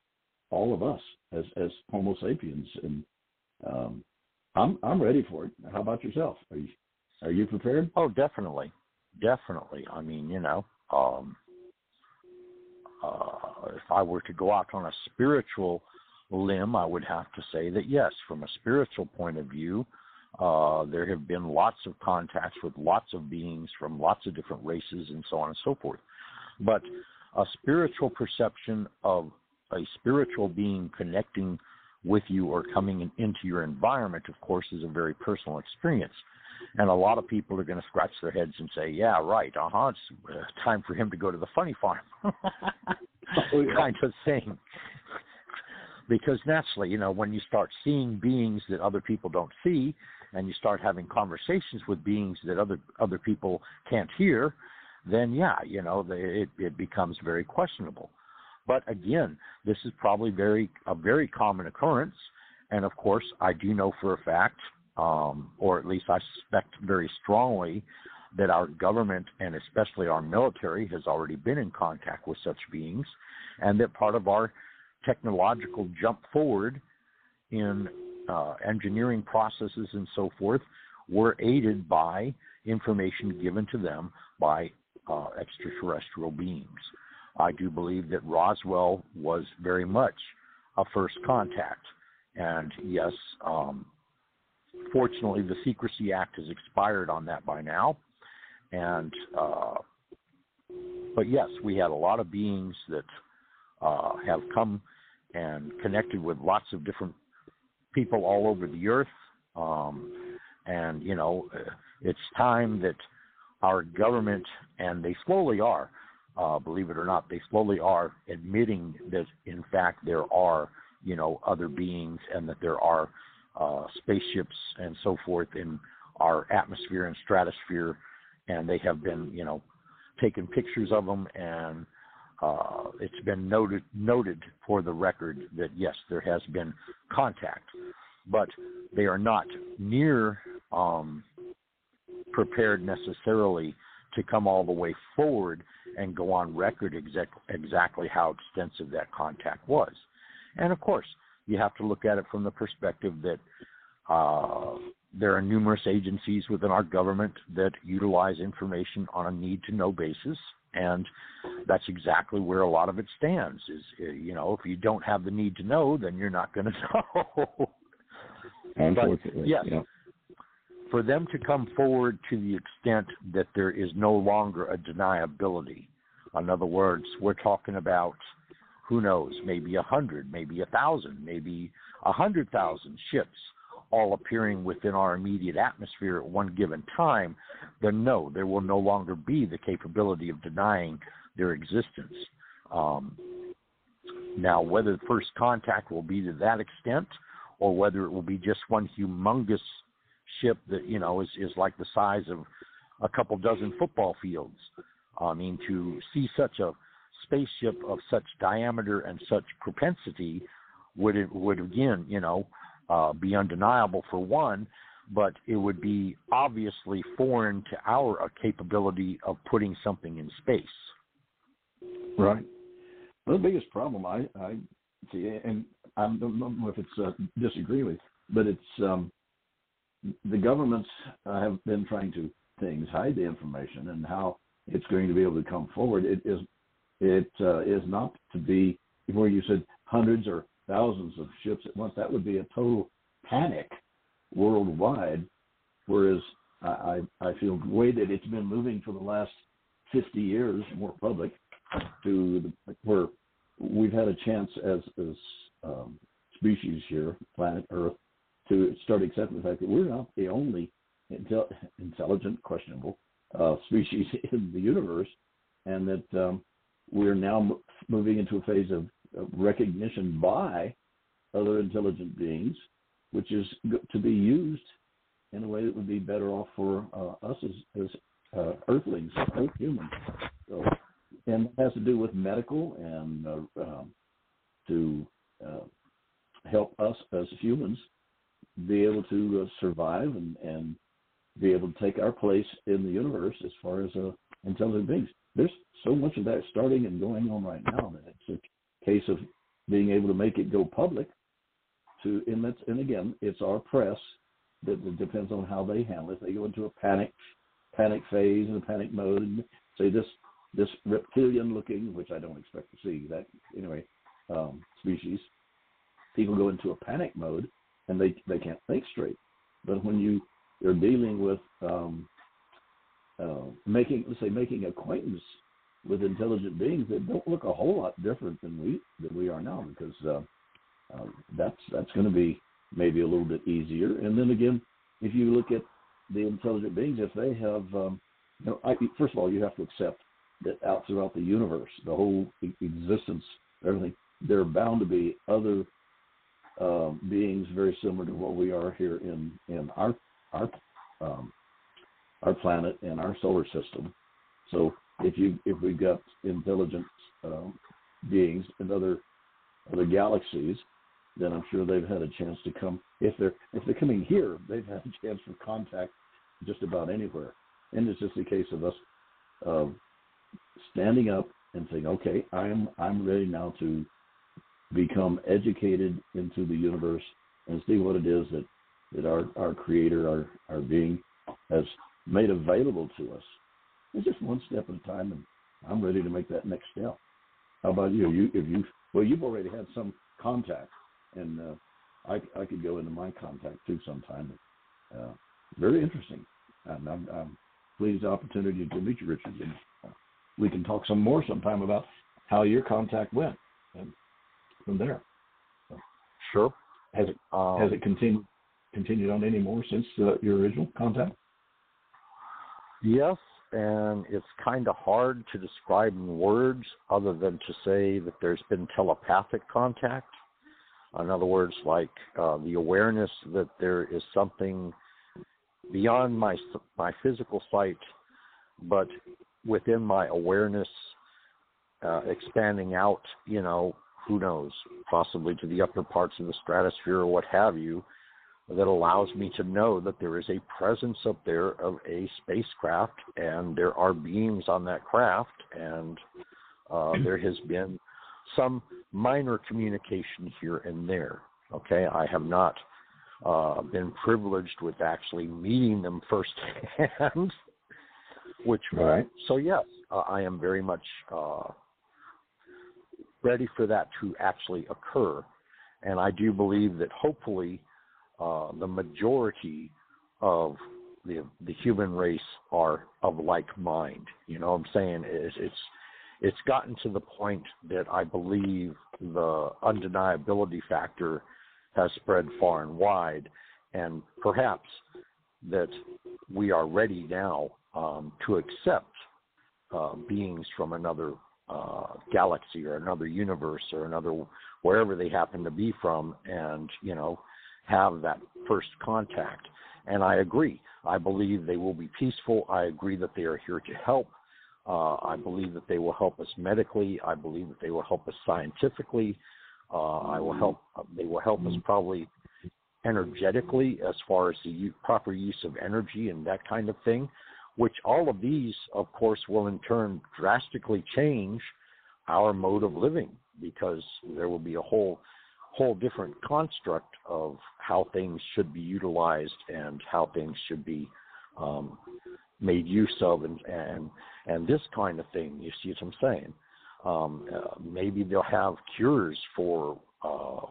all of us as as Homo sapiens. And um, I'm I'm ready for it. How about yourself? Are you are you prepared? Oh, definitely, definitely. I mean, you know, um, uh, if I were to go out on a spiritual limb, I would have to say that yes, from a spiritual point of view, uh, there have been lots of contacts with lots of beings from lots of different races and so on and so forth. But a spiritual perception of a spiritual being connecting with you or coming in, into your environment, of course, is a very personal experience. And a lot of people are going to scratch their heads and say, "Yeah, right. Uh huh. It's uh, time for him to go to the funny farm," <laughs> kind of thing. Because naturally, you know, when you start seeing beings that other people don't see, and you start having conversations with beings that other other people can't hear, then yeah, you know, it it becomes very questionable. But again, this is probably very a very common occurrence, and of course, I do know for a fact, um, or at least I suspect very strongly, that our government and especially our military has already been in contact with such beings, and that part of our technological jump forward in uh, engineering processes and so forth were aided by information given to them by uh, extraterrestrial beings. I do believe that Roswell was very much a first contact. And yes, um, fortunately, the Secrecy Act has expired on that by now. And, uh, but yes, we had a lot of beings that uh, have come and connected with lots of different people all over the earth. Um, and, you know, it's time that our government, and they slowly are, uh, believe it or not, they slowly are admitting that, in fact, there are, you know, other beings and that there are uh, spaceships and so forth in our atmosphere and stratosphere. And they have been, you know, taking pictures of them and uh, it's been noted noted for the record that yes, there has been contact, but they are not near um, prepared necessarily to come all the way forward and go on record exact, exactly how extensive that contact was. And of course, you have to look at it from the perspective that uh, there are numerous agencies within our government that utilize information on a need to know basis and that's exactly where a lot of it stands is uh, you know if you don't have the need to know then you're not going <laughs> to know unfortunately yes yeah. For them to come forward to the extent that there is no longer a deniability in other words we're talking about who knows maybe a hundred maybe a thousand maybe a hundred thousand ships all appearing within our immediate atmosphere at one given time, then no, there will no longer be the capability of denying their existence. Um, now, whether the first contact will be to that extent, or whether it will be just one humongous ship that you know is is like the size of a couple dozen football fields. I mean, to see such a spaceship of such diameter and such propensity would it would again, you know, uh, be undeniable for one, but it would be obviously foreign to our uh, capability of putting something in space. Right. Well, the biggest problem I, I see, and I don't know if it's uh, disagree with, but it's um, the governments uh, have been trying to things hide the information and how it's going to be able to come forward. It is it uh, is not to be where you said hundreds or thousands of ships at once. That would be a total panic worldwide. Whereas I, I feel the way that it's been moving for the last 50 years, more public, to the, where we've had a chance as as um, species here, planet Earth, to start accepting the fact that we're not the only intel- intelligent, questionable uh, species <laughs> in the universe, and that um, we're now moving into a phase of recognition by other intelligent beings, which is to be used in a way that would be better off for uh, us as, as uh, earthlings, earth humans. So, and it has to do with medical and uh, um, to uh, help us as humans be able to uh, survive and, and be able to take our place in the universe as far as uh, intelligent beings. There's so much of that starting and going on right now that it's a case of being able to make it go public to and that's and again it's our press that, that depends on how they handle it. They go into a panic panic phase and a panic mode and say this this reptilian looking, which I don't expect to see that anyway, um, species, people go into a panic mode and they they can't think straight. But when you you're dealing with um, uh, making let's say making acquaintance with intelligent beings that don't look a whole lot different than we than we are now because uh, uh, that's that's going to be maybe a little bit easier. And then again, if you look at the intelligent beings, if they have, um, you know, I, first of all, you have to accept that out throughout the universe, the whole existence, everything, there are bound to be other uh, beings very similar to what we are here in in our our um, our planet and our solar system. So if you if we've got intelligent um, beings in other other galaxies, then I'm sure they've had a chance to come. If they're if they're coming here, they've had a chance for contact just about anywhere. And it's just a case of us uh, standing up and saying, "Okay, I'm I'm ready now to become educated into the universe and see what it is that that our our Creator, our our being, has made available to us. It's just one step at a time, and I'm ready to make that next step. How about you? You if you well, you've already had some contact, and uh, I I could go into my contact too sometime. Uh, very interesting. And I'm, I'm pleased the opportunity to meet you, Richard. And uh, we can talk some more sometime about how your contact went, and from there. So, sure. Has it um, has it continued continued on any more since uh, your original contact? Yes, and it's kind of hard to describe in words other than to say that there's been telepathic contact. In other words, like uh, the awareness that there is something beyond my my physical sight, but within my awareness, uh, expanding out. You know, who knows, possibly to the upper parts of the stratosphere or what have you, that allows me to know that there is a presence up there of a spacecraft and there are beings on that craft and uh, there has been some minor communication here and there. Okay, I have not uh, been privileged with actually meeting them firsthand. <laughs> Which right. so yes, uh, I am very much uh, ready for that to actually occur, and I do believe that hopefully uh, the majority of the the human race are of like mind. You know what I'm saying? It's, it's it's gotten to the point that I believe the undeniability factor has spread far and wide, and perhaps that we are ready now um, to accept uh, beings from another uh, galaxy or another universe or another wherever they happen to be from, and you know have that first contact. And I agree. I believe they will be peaceful. I agree that they are here to help. Uh, I believe that they will help us medically. I believe that they will help us scientifically. Uh, I will help. They will help us probably energetically as far as the u- proper use of energy and that kind of thing. Which all of these, of course, will in turn drastically change our mode of living because there will be a whole whole different construct of how things should be utilized and how things should be um, made use of and, and and this kind of thing. You see what I'm saying? Um, uh, maybe they'll have cures for uh,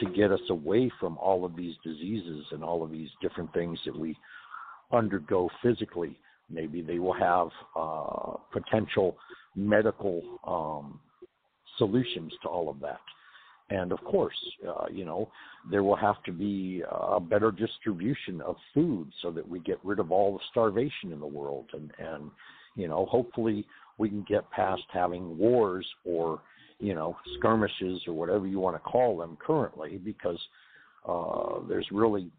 to get us away from all of these diseases and all of these different things that we undergo physically. Maybe they will have uh, potential medical um, solutions to all of that. And of course, uh, you know, there will have to be a better distribution of food so that we get rid of all the starvation in the world. And, and you know, hopefully we can get past having wars or, you know, skirmishes or whatever you want to call them currently because uh, there's really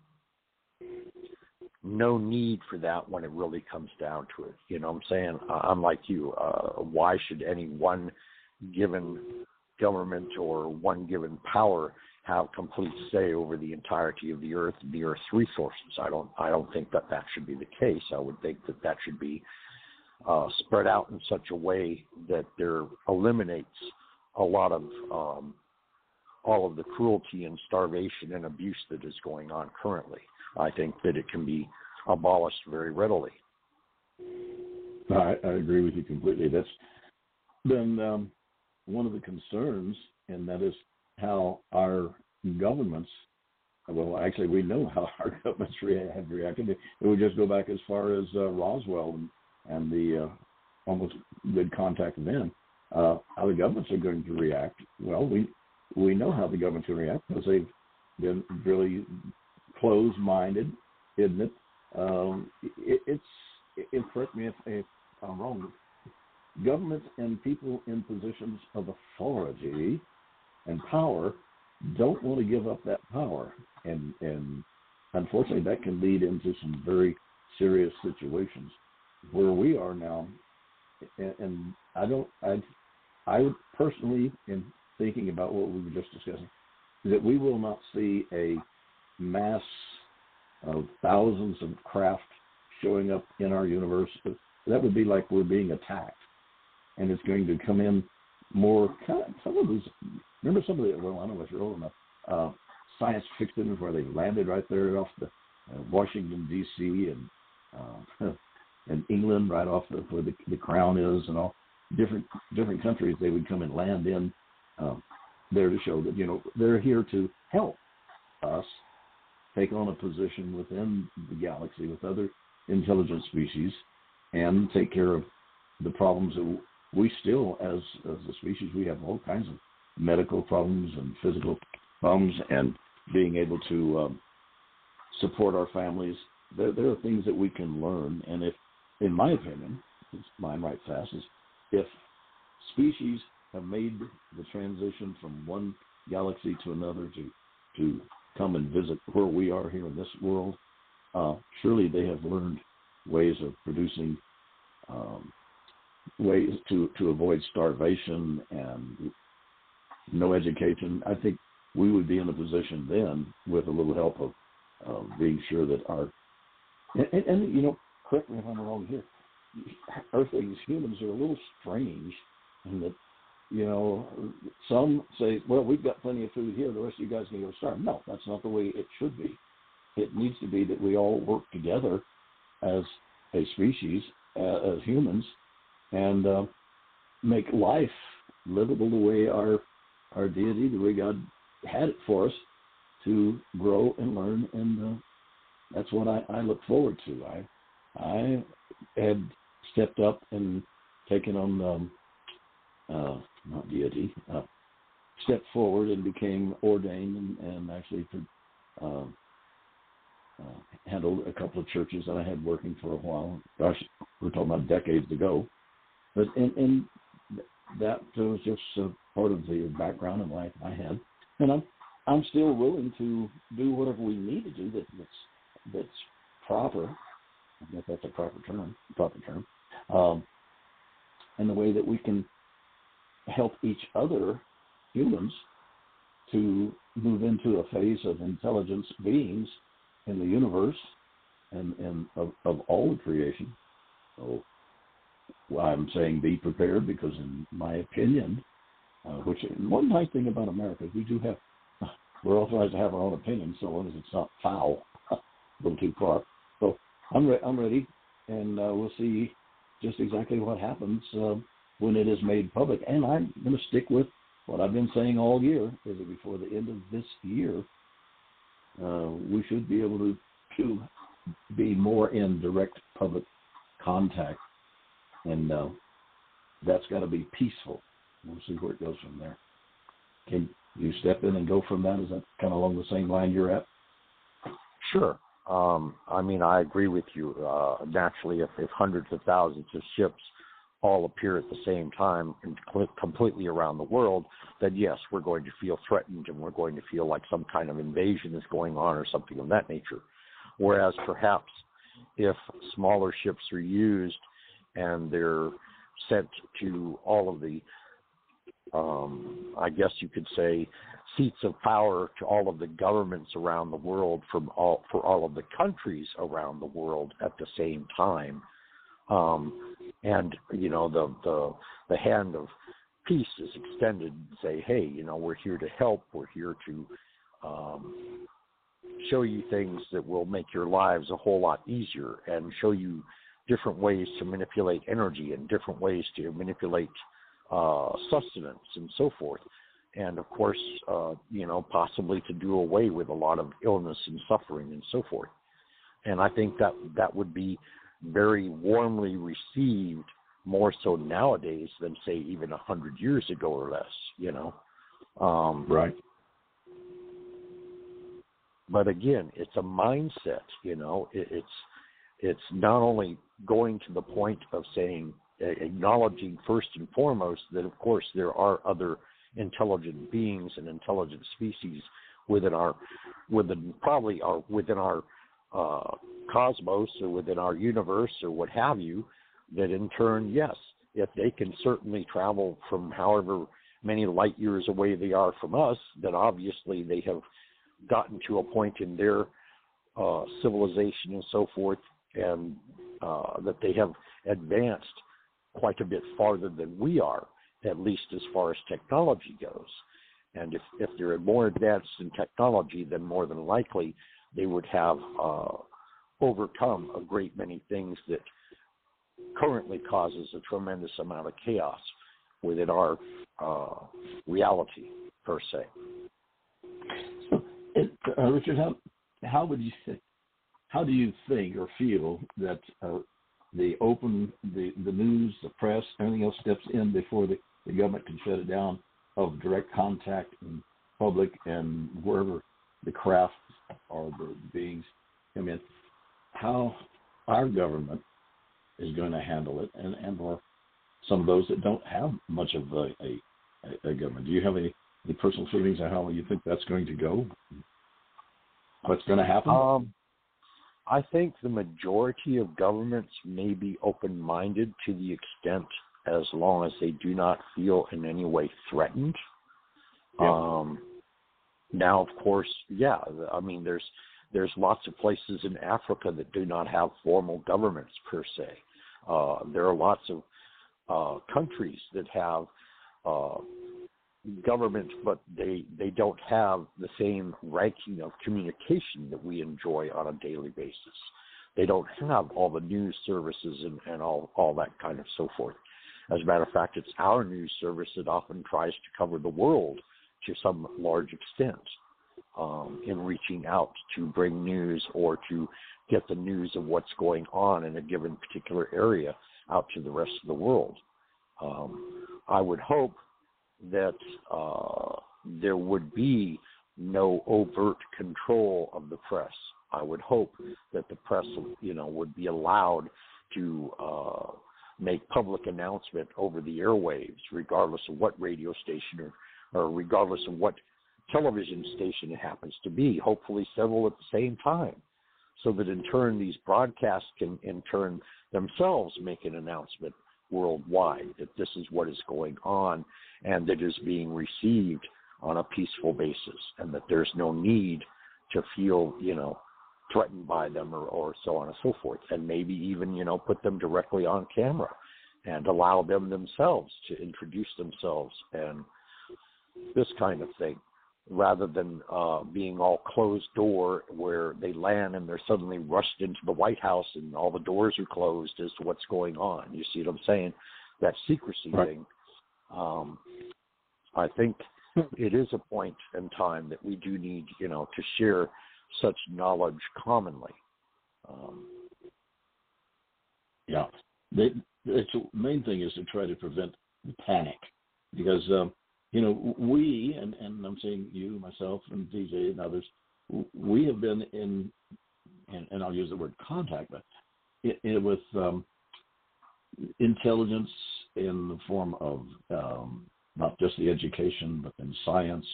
no need for that when it really comes down to it. You know what I'm saying? I'm like you. Uh, why should any one given government or one given power have complete say over the entirety of the earth the earth's resources. I don't I don't think that that should be the case. I would think that that should be uh, spread out in such a way that there eliminates a lot of um, all of the cruelty and starvation and abuse that is going on currently. I think that it can be abolished very readily. I, I agree with you completely. That's been um, one of the concerns, and that is how our governments, well, actually, we know how our <laughs> governments have reacted. It would just go back as far as uh, Roswell and, and the uh, almost good contact then. Uh, how the governments are going to react? Well, we we know how the government's react because they've been really closed-minded, isn't it? Um, it it's it, correct me if, if I'm wrong. governments and people in positions of authority and power don't want to give up that power, and and unfortunately, that can lead into some very serious situations. Where we are now, and, and I don't, I, I personally, in thinking about what we were just discussing, that we will not see a mass of thousands of craft showing up in our universe. That would be like we're being attacked, and it's going to come in more. Kind of, some of these. Remember some of the well, I don't know if you're old enough. Uh, science fiction where they landed right there off the uh, Washington D.C. and uh, <laughs> and England right off the where the, the crown is and all different different countries they would come and land in um, there to show that you know they're here to help us take on a position within the galaxy with other intelligent species and take care of the problems that we still as as a species we have all kinds of medical problems and physical problems and being able to um, support our families. There, there are things that we can learn. And if in my opinion mine right fast is if species have made the transition from one galaxy to another to to come and visit where we are here in this world, uh, surely they have learned ways of producing um, ways to to avoid starvation and no education. I think we would be in a position then, with a little help of uh, being sure that our and, and, and you know, correct me if I'm wrong here. Earthlings, humans are a little strange in that you know, some say, well, we've got plenty of food here. The rest of you guys can go starve. No, that's not the way it should be. It needs to be that we all work together as a species, uh, as humans, and uh, make life livable the way our our deity, the way God had it for us, to grow and learn. And uh, that's what I, I look forward to. I I had stepped up and taken on um, uh, not deity, uh, stepped forward and became ordained and, and actually uh, uh, handled a couple of churches that I had working for a while. Gosh, we're talking about decades ago. But and, and that was just part of the background in life I had, and I'm I'm still willing to do whatever we need to do that, that's that's proper. I guess that's a proper term, proper term, um, and the way that we can help each other, humans, to move into a phase of intelligence beings in the universe and, and of, of all the creation. So well, I'm saying be prepared because, in my opinion, uh, which one nice thing about America is we do have <laughs> we're authorized to have our own opinion so long as it's not foul, <laughs> a little too far. So I'm re- I'm ready, and uh, we'll see just exactly what happens. Uh, when it is made public. And I'm going to stick with what I've been saying all year: is that before the end of this year, uh, we should be able to to be more in direct public contact, and uh, that's got to be peaceful. We'll see where it goes from there. Can you step in and go from that? Is that kind of along the same line you're at? Sure. Um, I mean, I agree with you. Uh, naturally, if, if hundreds of thousands of ships all appear at the same time and completely around the world, then yes, we're going to feel threatened and we're going to feel like some kind of invasion is going on or something of that nature. Whereas perhaps if smaller ships are used and they're sent to all of the, um, I guess you could say, seats of power to all of the governments around the world from all for all of the countries around the world at the same time um, and you know the the the hand of peace is extended. Say, hey, you know, we're here to help. We're here to um, show you things that will make your lives a whole lot easier, and show you different ways to manipulate energy and different ways to manipulate uh, sustenance and so forth. And of course, uh, you know, possibly to do away with a lot of illness and suffering and so forth. And I think that that would be very warmly received more so nowadays than say even a hundred years ago or less. You know, Um, right. But again, it's a mindset. You know, it, it's it's not only going to the point of saying acknowledging first and foremost that of course there are other intelligent beings and intelligent species within our within probably our within our uh, cosmos or within our universe or what have you that in turn yes if they can certainly travel from however many light years away they are from us then obviously they have gotten to a point in their uh, civilization and so forth and uh, that they have advanced quite a bit farther than we are at least as far as technology goes. And if, if they're more advanced in technology, then more than likely they would have uh, overcome a great many things that currently causes a tremendous amount of chaos within our uh, reality per se. So, uh, Richard, how how would you say, how do you think or feel that uh, the open the the news, the press, everything else steps in before the the government can shut it down of direct contact in public and wherever the craft or the beings come in, how our government is going to handle it and, and or some of those that don't have much of a, a, a government. Do you have any, any personal feelings on how you think that's going to go? What's going to happen? Um, I think the majority of governments may be open minded to the extent as long as they do not feel in any way threatened. Yeah. Um, now, of course, yeah, I mean, there's there's lots of places in Africa that do not have formal governments per se. Uh, there are lots of uh, countries that have uh, governments, but they they don't have the same ranking of communication that we enjoy on a daily basis. They don't have all the news services and, and all all that kind of so forth. As a matter of fact, it's our news service that often tries to cover the world to some large extent um, in reaching out to bring news or to get the news of what's going on in a given particular area out to the rest of the world. Um, I would hope that uh, there would be no overt control of the press. I would hope that the press, you know, would be allowed to uh, make public announcement over the airwaves, regardless of what radio station or, or regardless of what television station it happens to be, hopefully several at the same time, so that in turn these broadcasts can in turn themselves make an announcement worldwide that this is what is going on and that is being received on a peaceful basis and that there's no need to feel, you know, threatened by them or, or so on and so forth. And maybe even, you know, put them directly on camera and allow them themselves to introduce themselves and this kind of thing rather than uh, being all closed door where they land and they're suddenly rushed into the White House and all the doors are closed as to what's going on. You see what I'm saying? That secrecy right. thing. Um, I think it is a point in time that we do need, you know, to share such knowledge commonly. Um, yeah, they, it's the main thing is to try to prevent panic because um, you know we and and I'm saying you, myself, and DJ and others, we have been in, and, and I'll use the word contact, but it, it, with um, intelligence in the form of um, not just the education, but in science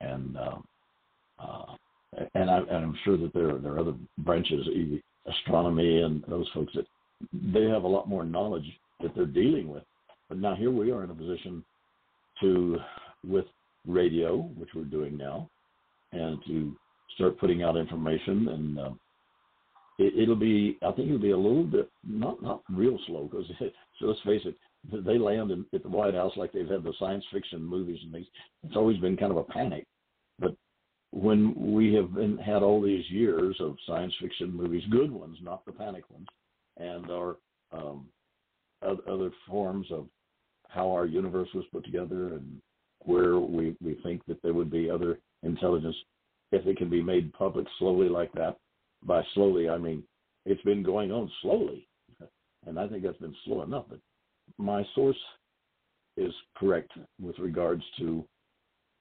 and uh, uh, and, I, I'm sure that there are, there are other branches, astronomy and those folks that they have a lot more knowledge that they're dealing with. But now here we are in a position to, with radio, which we're doing now, and to start putting out information. And uh, it, will be, I think it'll be a little bit not not real slow because <laughs> so let's face it, they land in, at the White House like they've had the science fiction movies and things. It's always been kind of a panic. But when we have been, had all these years of science fiction movies, good ones, not the panic ones, and our um, other forms of how our universe was put together and where we, we think that there would be other intelligence if it can be made public slowly like that. By slowly, I mean it's been going on slowly, and I think that's been slow enough. But my source is correct with regards to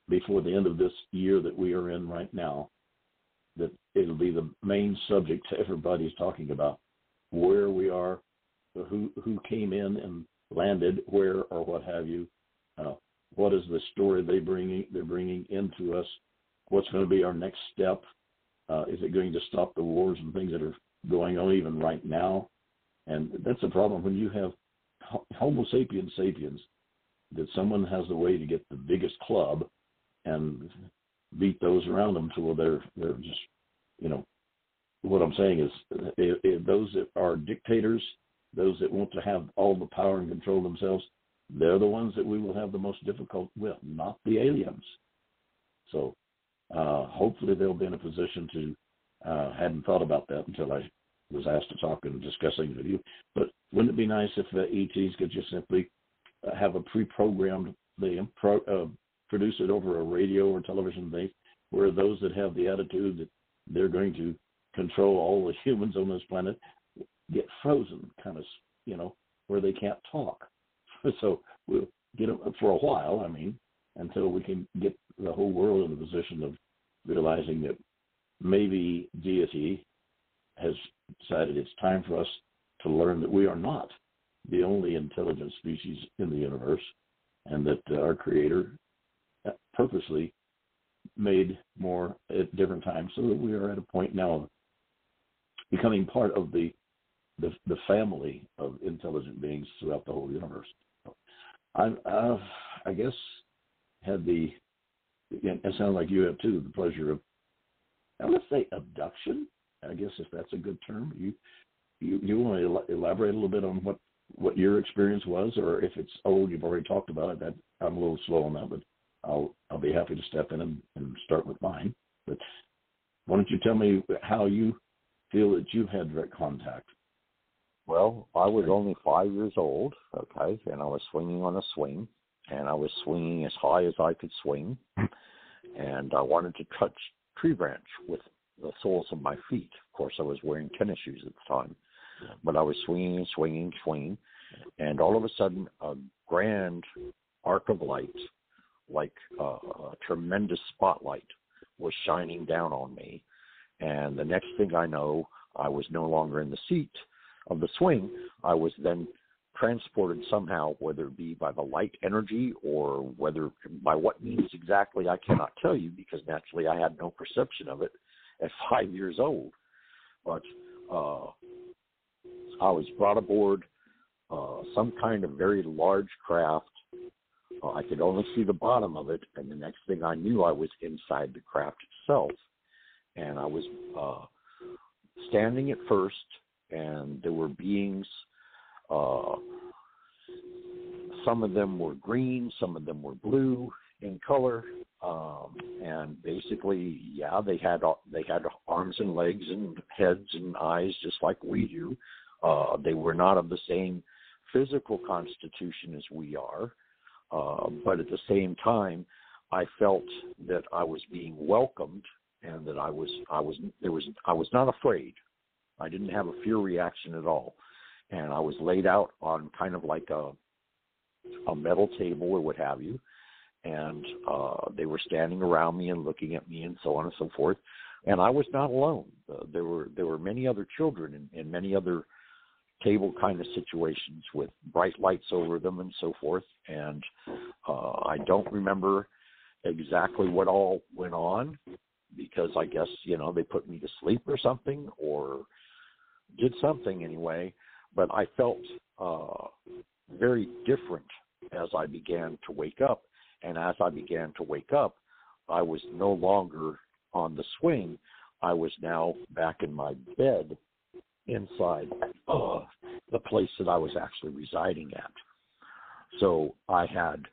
before the end of this year that we are in right now, that it'll be the main subject <laughs> everybody's talking about where we are, who who came in and landed where or what have you. Uh, what is the story they bringing they're bringing into us? What's going to be our next step? Uh, is it going to stop the wars and things that are going on even right now? And that's a problem when you have Homo sapiens sapiens, that someone has the way to get the biggest club and beat those around them to where they're they're just you know what I'm saying is if, if those that are dictators, those that want to have all the power and control themselves, they're the ones that we will have the most difficult with, not the aliens. So uh, hopefully they'll be in a position to. Uh, hadn't thought about that until I was asked to talk and discussing with you. But wouldn't it be nice if the ETs could just simply uh, have a pre-programmed, they uh, produce it over a radio or television thing, where those that have the attitude that they're going to control all the <laughs> humans on this planet get frozen, kind of, you know, where they can't talk. <laughs> so we'll get them for a while. I mean, until we can get the whole world in the position of realizing that maybe deity has decided it's time for us to learn that we are not the only intelligent species in the universe, and that uh, our Creator purposely made more at different times, so that we are at a point now of becoming part of the the, the family of intelligent beings throughout the whole universe. I, I've, I guess, had the it sounds like you have too the pleasure of now let's say abduction. I guess if that's a good term, you you you want to elaborate a little bit on what what your experience was, or if it's old, you've already talked about it. That I'm a little slow on that, but I'll I'll be happy to step in and, and start with mine. But why don't you tell me how you feel that you've had direct contact? Well, I was only five years old, okay, and I was swinging on a swing, and I was swinging as high as I could swing, and I wanted to touch tree branch with the soles of my feet. Of course, I was wearing tennis shoes at the time, but I was swinging, swinging, swinging, and all of a sudden, a grand arc of light, like a, a tremendous spotlight, was shining down on me. And the next thing I know, I was no longer in the seat of the swing. I was then transported somehow, whether it be by the light energy or whether by what means exactly, I cannot tell you because naturally I had no perception of it at <laughs> five years old. But uh, I was brought aboard uh, some kind of very large craft. Uh, I could only see the bottom of it, and the next thing I knew, I was inside the craft itself. And I was uh, standing at first, and there were beings. Uh, some of them were green, some of them were blue in color, um, and basically, yeah, they had they had arms and legs and heads and eyes just like we do. Uh, they were not of the same physical constitution as we are, uh, but at the same time, I felt that I was being welcomed and that I was I was there was I was not afraid. I didn't have a fear reaction at all, and I was laid out on kind of like a a metal table or what have you, and uh, they were standing around me and looking at me and so on and so forth. And I was not alone. Uh, there were there were many other children and, and many other table kind of situations with bright lights over them and so forth. And uh, I don't remember exactly what all went on because I guess you know they put me to sleep or something or did something anyway. But I felt uh, very different as I began to wake up. And as I began to wake up, I was no longer on the swing. I was now back in my bed inside uh, the place that I was actually residing at. So I had,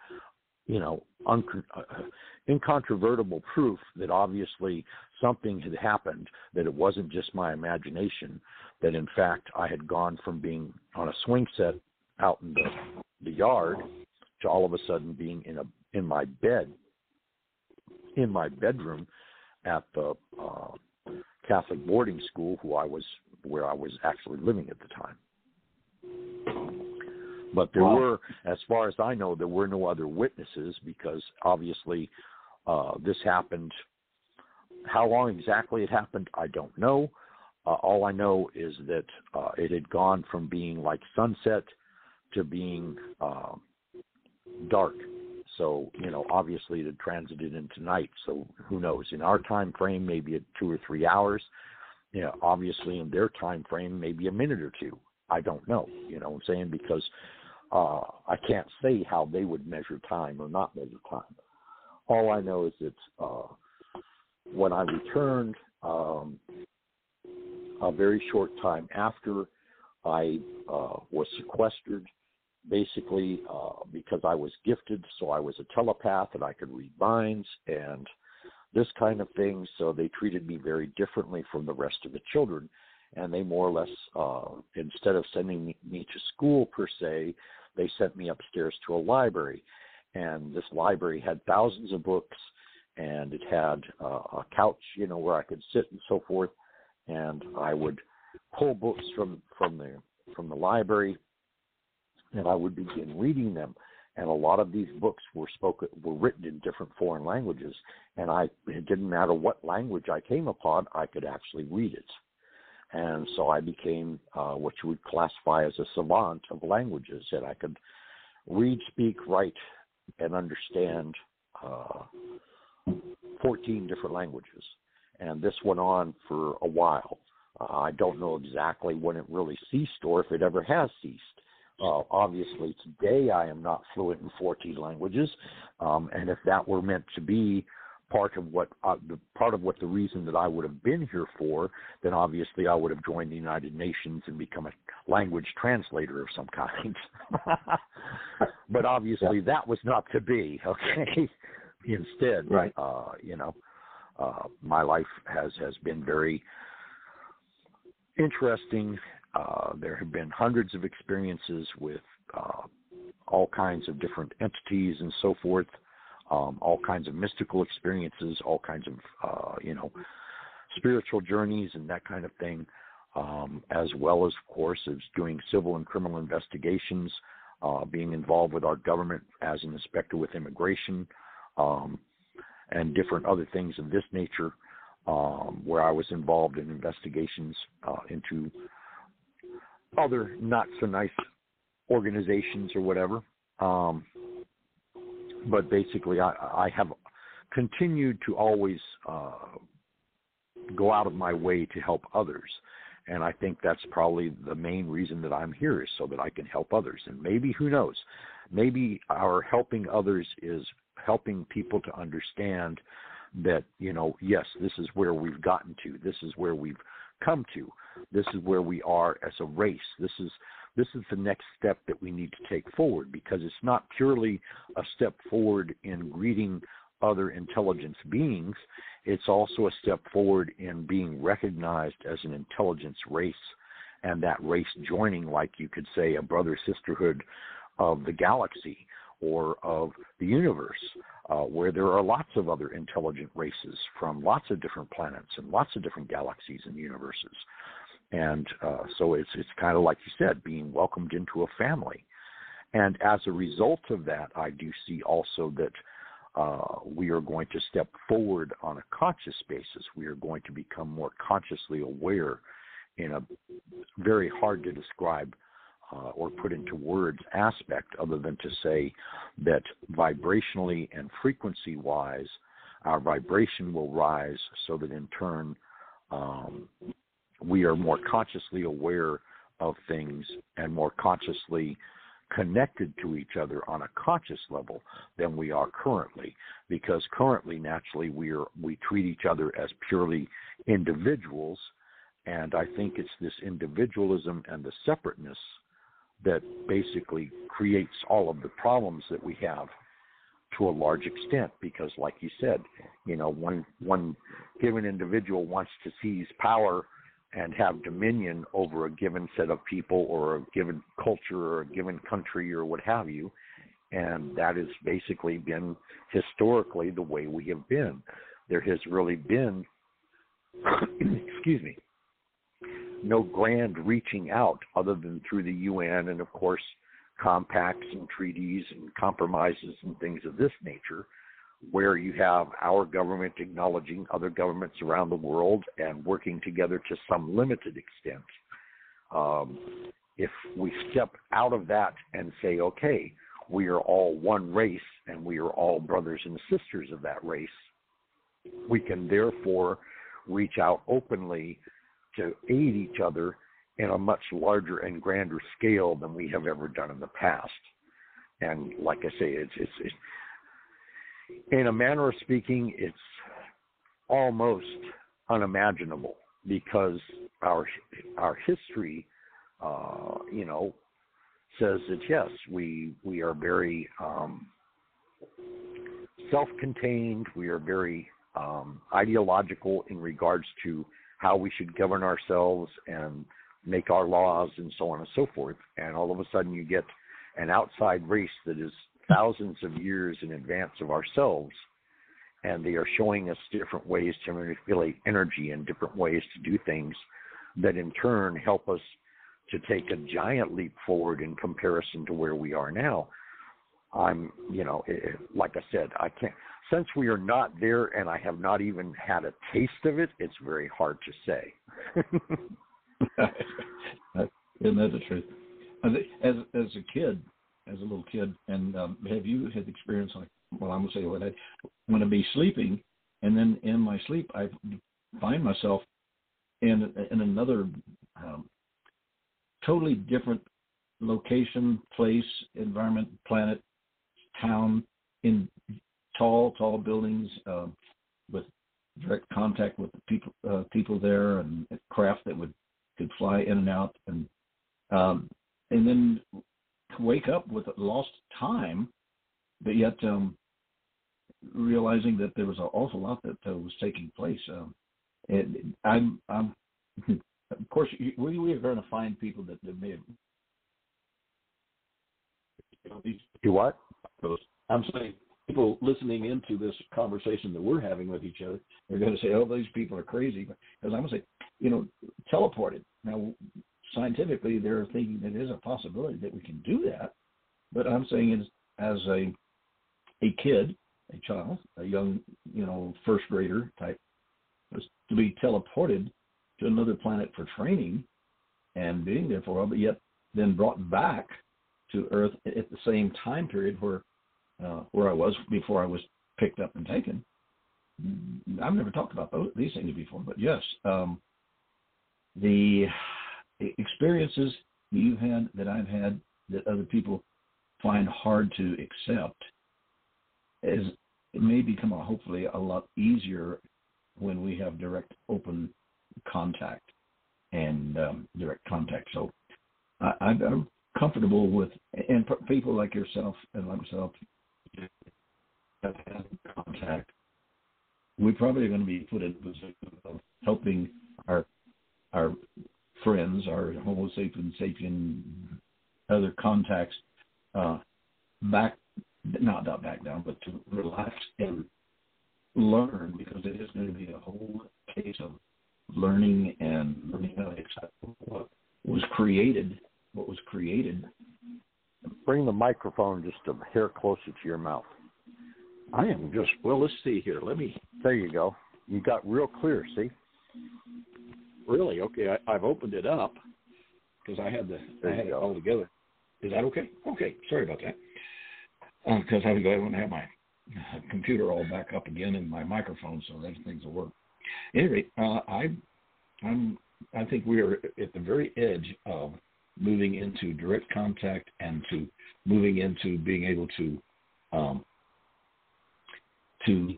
you know, un- uh, incontrovertible proof that obviously something had happened, that it wasn't just my imagination, that in fact I had gone from being on a swing set out in the, the yard to all of a sudden being in a in my bed in my bedroom at the uh, Catholic boarding school, who I was where I was actually living at the time. But there wow. were, as far as I know, there were no other witnesses because obviously Uh, this happened. How long exactly it happened, I don't know. Uh, all I know is that uh, it had gone from being like sunset to being uh, dark. So you know, obviously it had transited into night. So who knows? In our time frame, maybe at two or three hours. You know, obviously in their time frame, maybe a minute or two. I don't know. You know what I'm saying? Because uh, I can't say how they would measure time or not measure time. All I know is that uh, when I returned, um, a very short time after I uh, was sequestered, basically uh, because I was gifted, so I was a telepath and I could read minds and this kind of thing. So they treated me very differently from the rest of the children. And they more or less, uh, instead of sending me, me to school per se, they sent me upstairs to a library. And this library had thousands of books and it had uh, a couch, you know, where I could sit and so forth. And I would pull books from from the from the library, and I would begin reading them. And a lot of these books were spoken were written in different foreign languages, and I it didn't matter what language I came upon, I could actually read it. And so I became uh, what you would classify as a savant of languages, and I could read, speak, write, and understand uh, 14 different languages. And this went on for a while. Uh, I don't know exactly when it really ceased or if it ever has ceased. Uh, obviously, today I am not fluent in 14 languages, um, and if that were meant to be part of what uh, the part of what the reason that I would have been here for, then obviously I would have joined the United Nations and become a language translator of some kind. <laughs> but obviously yeah. that was not to be. <laughs> Okay, instead, right? Uh, you know, uh, my life has has been very interesting. Uh, there have been hundreds of experiences with uh, all kinds of different entities and so forth, um, all kinds of mystical experiences, all kinds of, uh, you know, spiritual journeys and that kind of thing, um, as well as, of course, as doing civil and criminal investigations, uh, being involved with our government as an inspector with immigration, um, and different other things of this nature um, where I was involved in investigations uh, into other not so nice organizations or whatever. Um, but basically, I, I have continued to always uh, go out of my way to help others. And I think that's probably the main reason that I'm here is so that I can help others. And maybe, who knows, maybe our helping others is helping people to understand that you know yes this is where we've gotten to this is where we've come to this is where we are as a race this is this is the next step that we need to take forward because it's not purely a step forward in greeting other intelligence beings it's also a step forward in being recognized as an intelligence race and that race joining like you could say a brother sisterhood of the galaxy or of the universe, uh, where there are lots of other intelligent races from lots of different planets and lots of different galaxies and universes. And uh, so it's it's kind of like you said, being welcomed into a family. And as a result of that, I do see also that uh, we are going to step forward on a conscious basis. We are going to become more consciously aware in a very hard to describe uh, or put into words aspect other than to say that vibrationally and frequency wise, our vibration will rise so that in turn um, we are more consciously aware of things and more consciously connected to each other on a conscious level than we are currently. Because currently naturally we are we treat each other as purely individuals and i think it's this individualism and the separateness that basically creates all of the problems that we have to a large extent. Because like you said you know one one given individual wants to seize power and have dominion over a given set of people or a given culture or a given country or what have you. And that has basically been historically the way we have been. There has really been <clears throat> excuse me no grand reaching out other than through the UN and, of course, compacts and treaties and compromises and things of this nature, where you have our government acknowledging other governments around the world and working together to some limited extent. Um, if we step out of that and say, okay, we are all one race and we are all brothers and sisters of that race, we can therefore reach out openly to aid each other in a much larger and grander scale than we have ever done in the past. And like I say, it's, it's, it's in a manner of speaking, it's almost unimaginable because our our history, uh, you know, says that yes, we we are very um, self-contained. We are very um, ideological in regards to how we should govern ourselves and make our laws and so on and so forth. And all of a sudden, you get an outside race that is thousands of years in advance of ourselves, and they are showing us different ways to manipulate energy and different ways to do things that in turn help us to take a giant leap forward in comparison to where we are now. I'm, you know, like I said, I can't, since we are not there and I have not even had a taste of it, it's very hard to say. <laughs> Isn't that the truth? As as a kid, as a little kid, and um, have you had experience like? Well, I'm gonna say what I want to be sleeping, and then in my sleep I find myself in in another um, totally different location, place, environment, planet, town, in tall, tall buildings uh, with direct contact with the people uh, people there, and craft that would could fly in and out, and um, and then wake up with lost time, but yet um, realizing that there was an awful lot that uh, was taking place. Um, and I'm, I'm, <laughs> of course, we we are going to find people that, that may have. Do what? I'm saying people listening into this conversation that we're having with each other they're going to say, "Oh, these people are crazy," because I'm going to say, you know, teleported. Now, scientifically they're thinking that there's a possibility that we can do that. But I'm saying is as a a kid, a child, a young, you know, first grader type, was to be teleported to another planet for training and being there for a while, but yet then brought back to Earth at the same time period where uh, where I was before I was picked up and taken. I've never talked about those, these things before, but yes, um, the experiences you've had that I've had that other people find hard to accept is it may become a, hopefully a lot easier when we have direct open contact and um, direct contact. So I, I'm comfortable with and people like yourself and like myself have had contact. We probably are going to be put in a position of helping our our friends, our Homo sapien sapien other contacts uh, back, not not back down, but to relax and learn because it is going to be a whole case of learning and learning how to accept what was created, what was created. Bring the microphone just a hair closer to your mouth. I am just well. Let's see here. Let me. There you go. You got real clear. See. Really? Okay, I, have opened it up because I had the I had it all together. Is that okay? Okay, sorry about that. Because uh, I want to have my computer all back up again and my microphone so that things will work. Anyway, uh, I I'm I think we are at the very edge of moving into direct contact and to moving into being able to um, to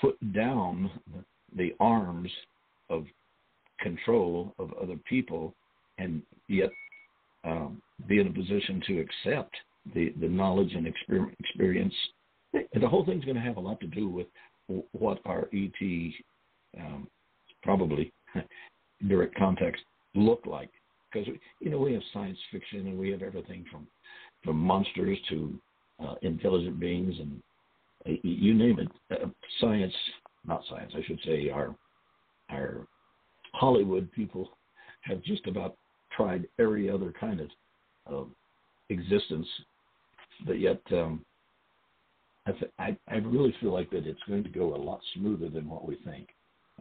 put down the arms of control of other people and yet um, be in a position to accept the, the knowledge and experience. The whole thing's going to have a lot to do with what our ET um, probably <laughs> direct context look like. Because you know we have science fiction and we have everything from from monsters to uh, intelligent beings and uh, you name it. Uh, science, not science, I should say, our our Hollywood people have just about tried every other kind of uh, existence, but yet um, I, th- I I really feel like that it's going to go a lot smoother than what we think,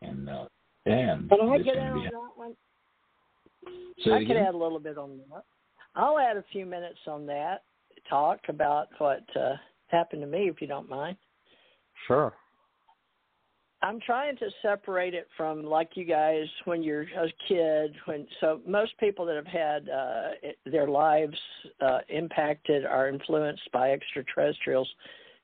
and uh, and but I it's get gonna be- on that one. Say I could add a little bit on that. I'll add a few minutes on that. Talk about what uh, happened to me, if you don't mind. Sure. I'm trying to separate it from like you guys when you're a kid. When so most people that have had uh, their lives uh, impacted are influenced by extraterrestrials.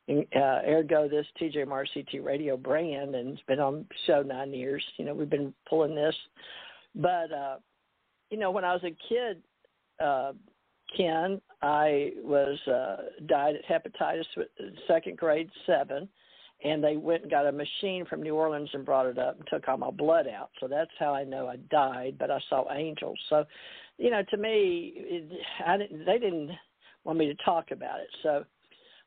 Uh, ergo, this TJ TJMRCT radio brand, and it's been on show nine years. You know, we've been pulling this, but uh, you know, when I was a kid, uh, Ken, I was uh, died at hepatitis second grade seven and they went and got a machine from New Orleans and brought it up and took all my blood out. So that's how I know I died. But I saw angels. So, you know, to me, it, I didn't. They didn't want me to talk about it. So,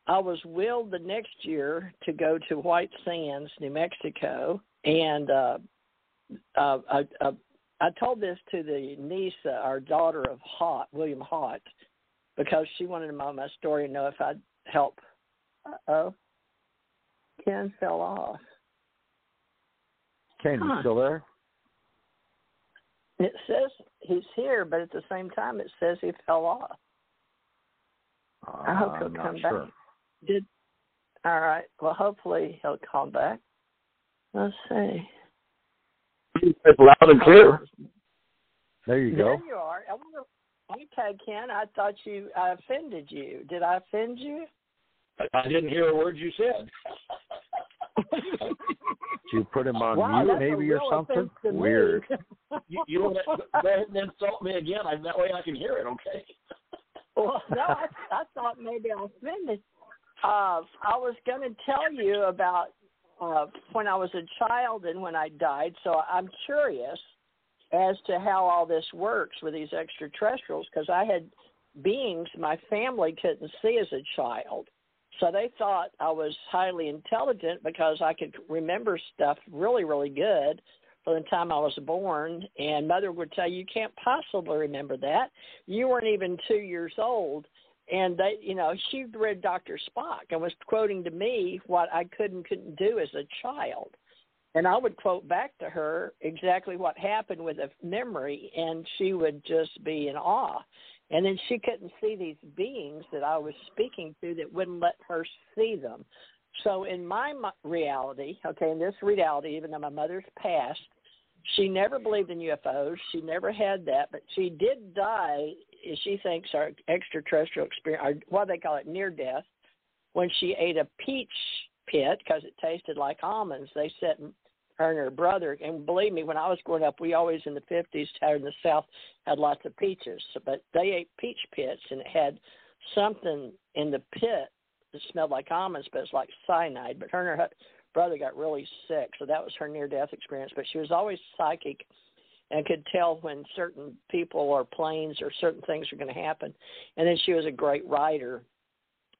I was willed the next year to go to White Sands, New Mexico, and uh, uh, I, I, I told this to the niece, uh, our daughter of Haut, William Haut, because she wanted to know my story and know if I'd help. Uh oh. Ken fell off. Ken, you still there? It says he's here, but at the same time, it says he fell off. I hope uh, he'll I'm not come sure. back. Did all right. Well, hopefully he'll come back. Let's see. It's loud and clear. There you go. There you are. I wonder, okay, Ken. I thought you I offended you. Did I offend you? I didn't hear a word you said. Did you put him on wow, mute maybe or something? offense to me. Weird. <laughs> you, you want to go ahead and insult me again? I, that way I can hear it. Okay. <laughs> Well, no, I, I thought maybe I offended. Uh, I was going to tell you about uh, when I was a child and when I died. So I'm curious as to how all this works with these extraterrestrials because I had beings my family couldn't see as a child. So they thought I was highly intelligent because I could remember stuff really, really good from the time I was born. And mother would tell you, you can't possibly remember that. You weren't even two years old. And they, you know, she read Dr. Spock and was quoting to me what I could and couldn't do as a child. And I would quote back to her exactly what happened with a memory, and she would just be in awe. And then she couldn't see these beings that I was speaking to that wouldn't let her see them. So in my reality, okay, in this reality, even though my mother's passed, she never believed in UFOs. She never had that, but she did die. She thinks our extraterrestrial experience, or what they call it, near death, when she ate a peach pit because it tasted like almonds. They said her and her brother, and believe me, when I was growing up, we always in the fifties, out in the South, had lots of peaches. But they ate peach pits, and it had something in the pit that smelled like almonds, but it's like cyanide. But her and her brother got really sick, so that was her near-death experience. But she was always psychic and could tell when certain people or planes or certain things were going to happen. And then she was a great writer,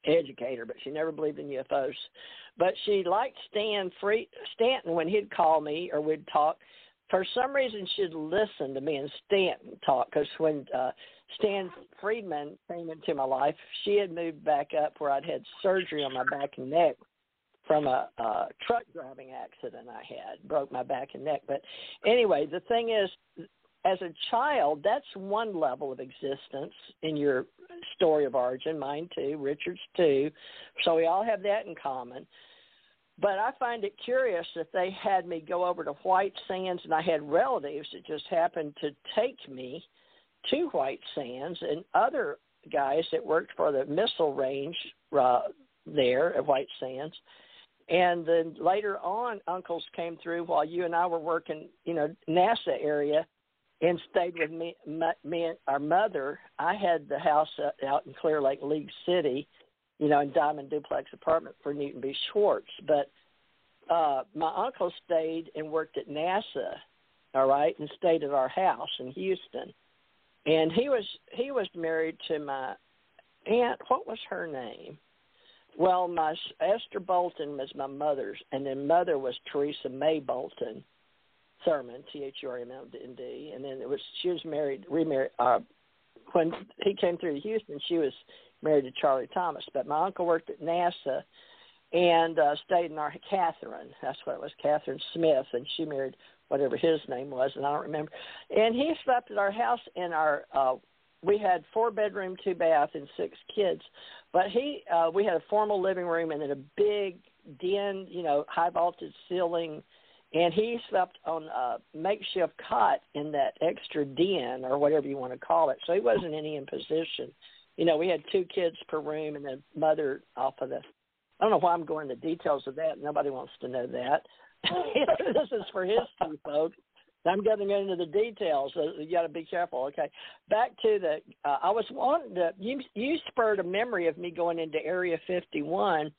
educator, but she never believed in UFOs. But she liked Stan Free Stanton when he'd call me or we'd talk. For some reason, she'd listen to me and Stanton talk because when uh, Stan Friedman came into my life, she had moved back up where I'd had surgery on my back and neck from a, a truck driving accident I had, broke my back and neck. But anyway, the thing is, as a child, that's one level of existence in your story of origin. Mine too, Richard's too. So we all have that in common. But I find it curious that they had me go over to White Sands, and I had relatives that just happened to take me to White Sands, and other guys that worked for the missile range uh, there at White Sands. And then later on, uncles came through while you and I were working, you know, NASA area, and stayed with me, me, me and our mother. I had the house uh, out in Clear Lake, League City, you know, in Diamond Duplex apartment for Newton B. Schwartz. But uh, my uncle stayed and worked at NASA, all right, and stayed at our house in Houston. And he was he was married to my aunt. What was her name? Well, my Esther Bolton was my mother's, and then mother was Teresa May Bolton Thurman, T H U R M N D, and then it was she was married, remarried. Uh, when he came through to Houston, she was married to Charlie Thomas. But my uncle worked at NASA, and uh, stayed in our Catherine. That's what it was, Catherine Smith, and she married whatever his name was, and I don't remember. And he slept at our house in our. uh We had four bedroom, two bath, and six kids, but he uh we had a formal living room and then a big den, you know, high voltage ceiling. And he slept on a makeshift cot in that extra den or whatever you want to call it. So he wasn't any in position. You know, we had two kids per room and then mother off of the I don't know why I'm going into details of that. Nobody wants to know that. <laughs> this is for history, folks. I'm getting into the details, so you got to be careful. Okay, back to the. Uh, I was wanting to. You you spurred a memory of me going into Area 51,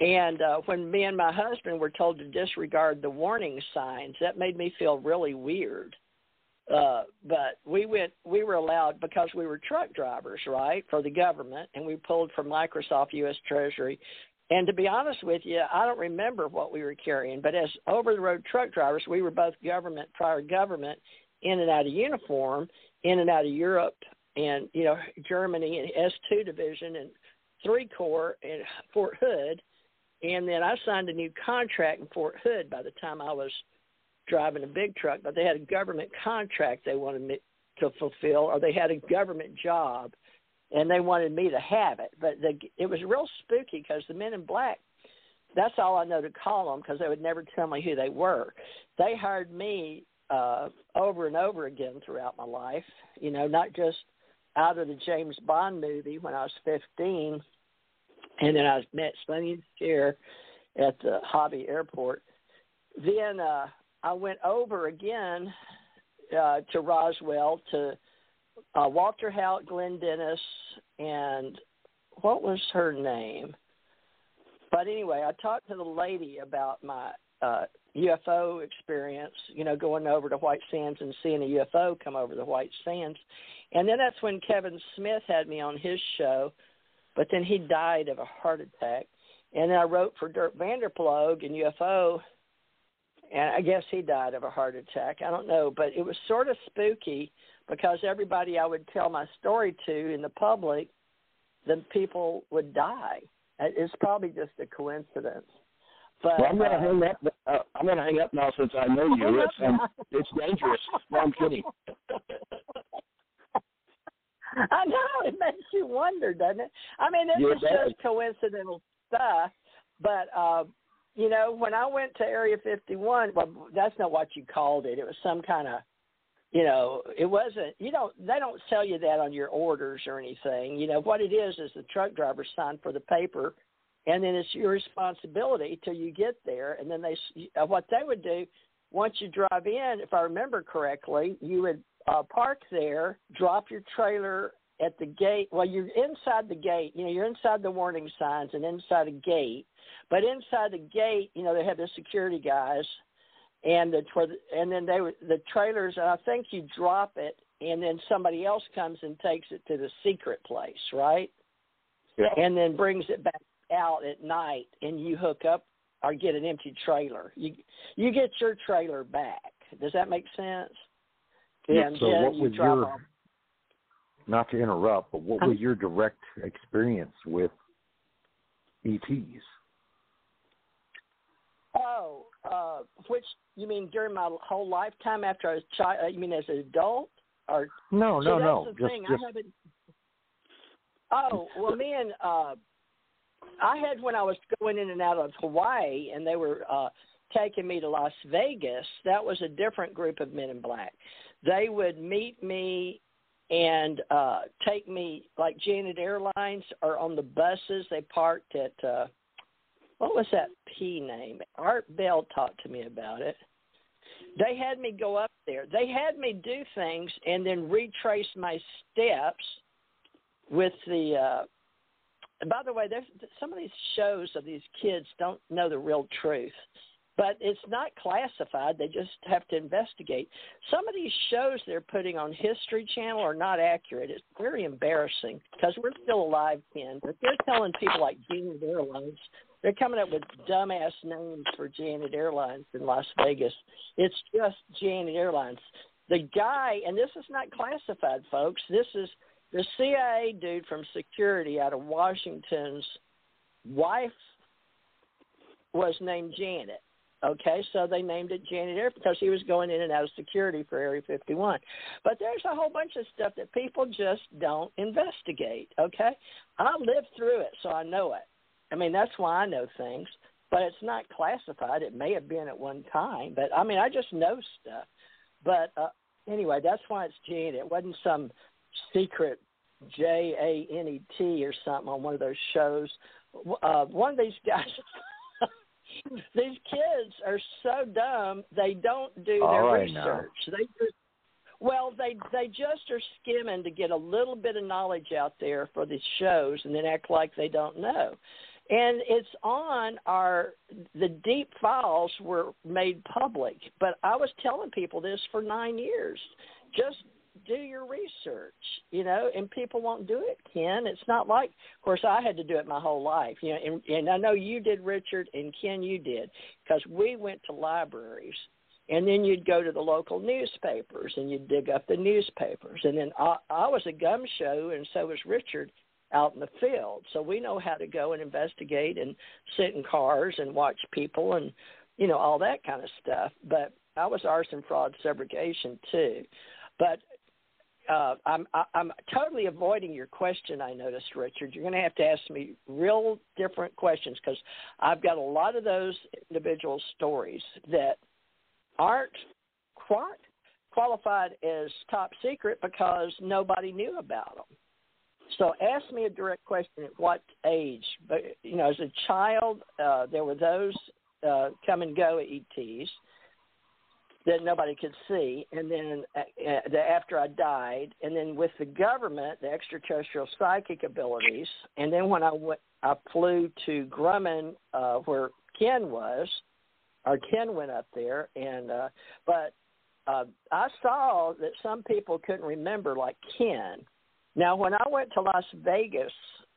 and uh, when me and my husband were told to disregard the warning signs, that made me feel really weird. Uh, but we went. We were allowed because we were truck drivers, right, for the government, and we pulled from Microsoft U.S. Treasury and to be honest with you, I don't remember what we were carrying. But as over the road truck drivers, we were both government, prior government, in and out of uniform, in and out of Europe, and you know Germany and S two division and three corps in Fort Hood, and then I signed a new contract in Fort Hood by the time I was driving a big truck. But they had a government contract they wanted me to fulfill, or they had a government job and they wanted me to have it. But the, it was real spooky because the men in black, that's all I know to call them because they would never tell me who they were. They hired me uh, over and over again throughout my life, you know, not just out of the James Bond movie when I was 15, and then I met Sonny Cher at the Hobby Airport. Then uh, I went over again uh, to Roswell to uh, Walter Haut, Glenn Dennis, and what was her name? But anyway, I talked to the lady about my uh, UFO experience, you know, going over to White Sands and seeing a UFO come over the White Sands. And then that's when Kevin Smith had me on his show, but then he died of a heart attack. And then I wrote for Dirk van der Ploeg and UFO, and I guess he died of a heart attack. I don't know, but it was sort of spooky because everybody I would tell my story to in the public, the people would die. It's probably just a coincidence. But well, I'm gonna uh, hang up. Uh, I'm gonna hang up now since I know you. <laughs> It's um, it's dangerous. No, I'm kidding. <laughs> <laughs> I know it makes you wonder, doesn't it? I mean, it's yeah, just coincidental stuff, but uh, you know, when I went to Area 51, well, that's not what you called it. It was some kind of you know, it wasn't, you know, they don't sell you that on your orders or anything. You know, what it is is the truck driver signed for the paper, and then it's your responsibility till you get there. And then they, what they would do, once you drive in, if I remember correctly, you would uh, park there, drop your trailer at the gate. Well, you're inside the gate. You know, you're inside the warning signs and inside a gate. But inside the gate, you know, they have the security guys and the and then they the trailers. And I think you drop it, and then somebody else comes and takes it to the secret place, right? Yeah. And then brings it back out at night, and you hook up or get an empty trailer. You you get your trailer back. Does that make sense? Yeah. And so what you was your off. not to interrupt, but what was your direct experience with ETs? Oh, uh, which you mean during my whole lifetime after I was child? Uh, you mean as an adult or? No, no, that's no. The Just, thing. just I haven't. Oh well, me and uh, I had when I was going in and out of Hawaii, and they were uh, taking me to Las Vegas. That was a different group of men in black. They would meet me and uh take me like Janet Airlines or on the buses they parked at uh what was that P name? Art Bell talked to me about it. They had me go up there. They had me do things and then retrace my steps with the. uh by the way, there's some of these shows of these kids don't know the real truth, but it's not classified. They just have to investigate. Some of these shows they're putting on History Channel are not accurate. It's very embarrassing because we're still alive, Ken. But they're telling people like Janet Airlines they're coming up with dumbass names for Janet Airlines in Las Vegas. It's just Janet Airlines. The guy, and this is not classified, folks. This is the CIA dude from security out of Washington's wife was named Janet. Okay, so they named it Janet Air because he was going in and out of security for Area 51. But there's a whole bunch of stuff that people just don't investigate. Okay, I lived through it, so I know it. I mean, that's why I know things, but it's not classified. It may have been at one time, but I mean, I just know stuff. But uh, anyway, that's why it's Janet. It wasn't some secret J A N E T or something on one of those shows. Uh, one of these <laughs> guys <laughs> these kids are so dumb they don't do All their right research. now. They just well, they they just are skimming to get a little bit of knowledge out there for these shows and then act like they don't know. And it's on our the deep files were made public, but I was telling people this for 9 years. Just do your research, you know, and people won't do it, Ken. It's not like, of course, I had to do it my whole life, you know, and, and I know you did, Richard, and Ken, you did, because we went to libraries, and then you'd go to the local newspapers and you'd dig up the newspapers, and then I, I was a gum show, and so was Richard out in the field, so we know how to go and investigate and sit in cars and watch people and you know all that kind of stuff, but. I was arson, fraud, subrogation too, but uh, I'm I'm totally avoiding your question. I noticed, Richard. You're going to have to ask me real different questions because I've got a lot of those individual stories that aren't quite qualified as top secret because nobody knew about them. So ask me a direct question: At what age? But you know, as a child, uh, there were those uh, come and go ETs that nobody could see, and then uh, uh, after I died, and then with the government, the extraterrestrial psychic abilities, and then when I went, I flew to Grumman, uh, where Ken was, or Ken went up there, and uh, but uh, I saw that some people couldn't remember, like Ken. Now, when I went to Las Vegas,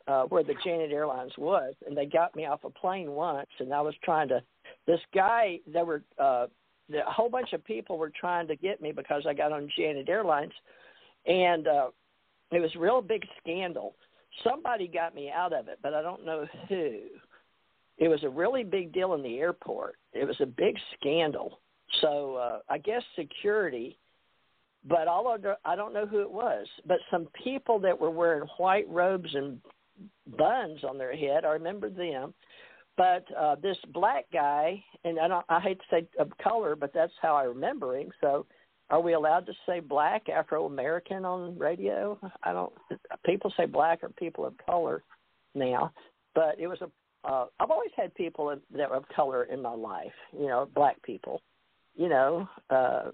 uh, where the Janet Airlines was, and they got me off a plane once, and I was trying to. This guy, they were uh, a whole bunch of people were trying to get me because I got on Janet Airlines, and uh, it was a real big scandal. Somebody got me out of it, but I don't know who. It was a really big deal in the airport. It was a big scandal. So uh, I guess security, but although I don't know who it was, but some people that were wearing white robes and buns on their head, I remember them but uh, this black guy, and I, don't, I hate to say of color, but that's how I remember him. So, are we allowed to say black, Afro American on radio? I don't. People say black or people of color now, but it was a. Uh, I've always had people that were of color in my life. You know, black people. You know, uh,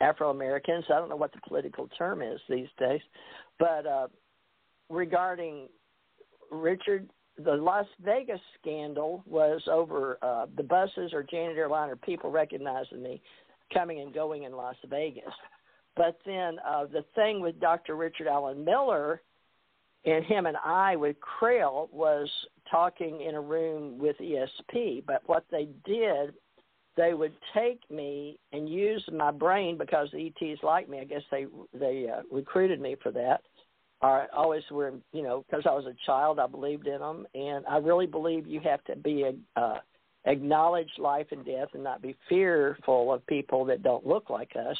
Afro Americans. I don't know what the political term is these days, but uh, regarding Richard the Las Vegas scandal was over uh, the buses or Janet Airline or people recognizing me coming and going in Las Vegas. But then uh, the thing with Dr. Richard Alan Miller and him and I with Crail was talking in a room with ESP. But what they did, they would take me and use my brain because the ETs like me. I guess they they uh, recruited me for that I always were, you know, because I was a child, I believed in them, and I really believe you have to be a, uh, acknowledge life and death and not be fearful of people that don't look like us.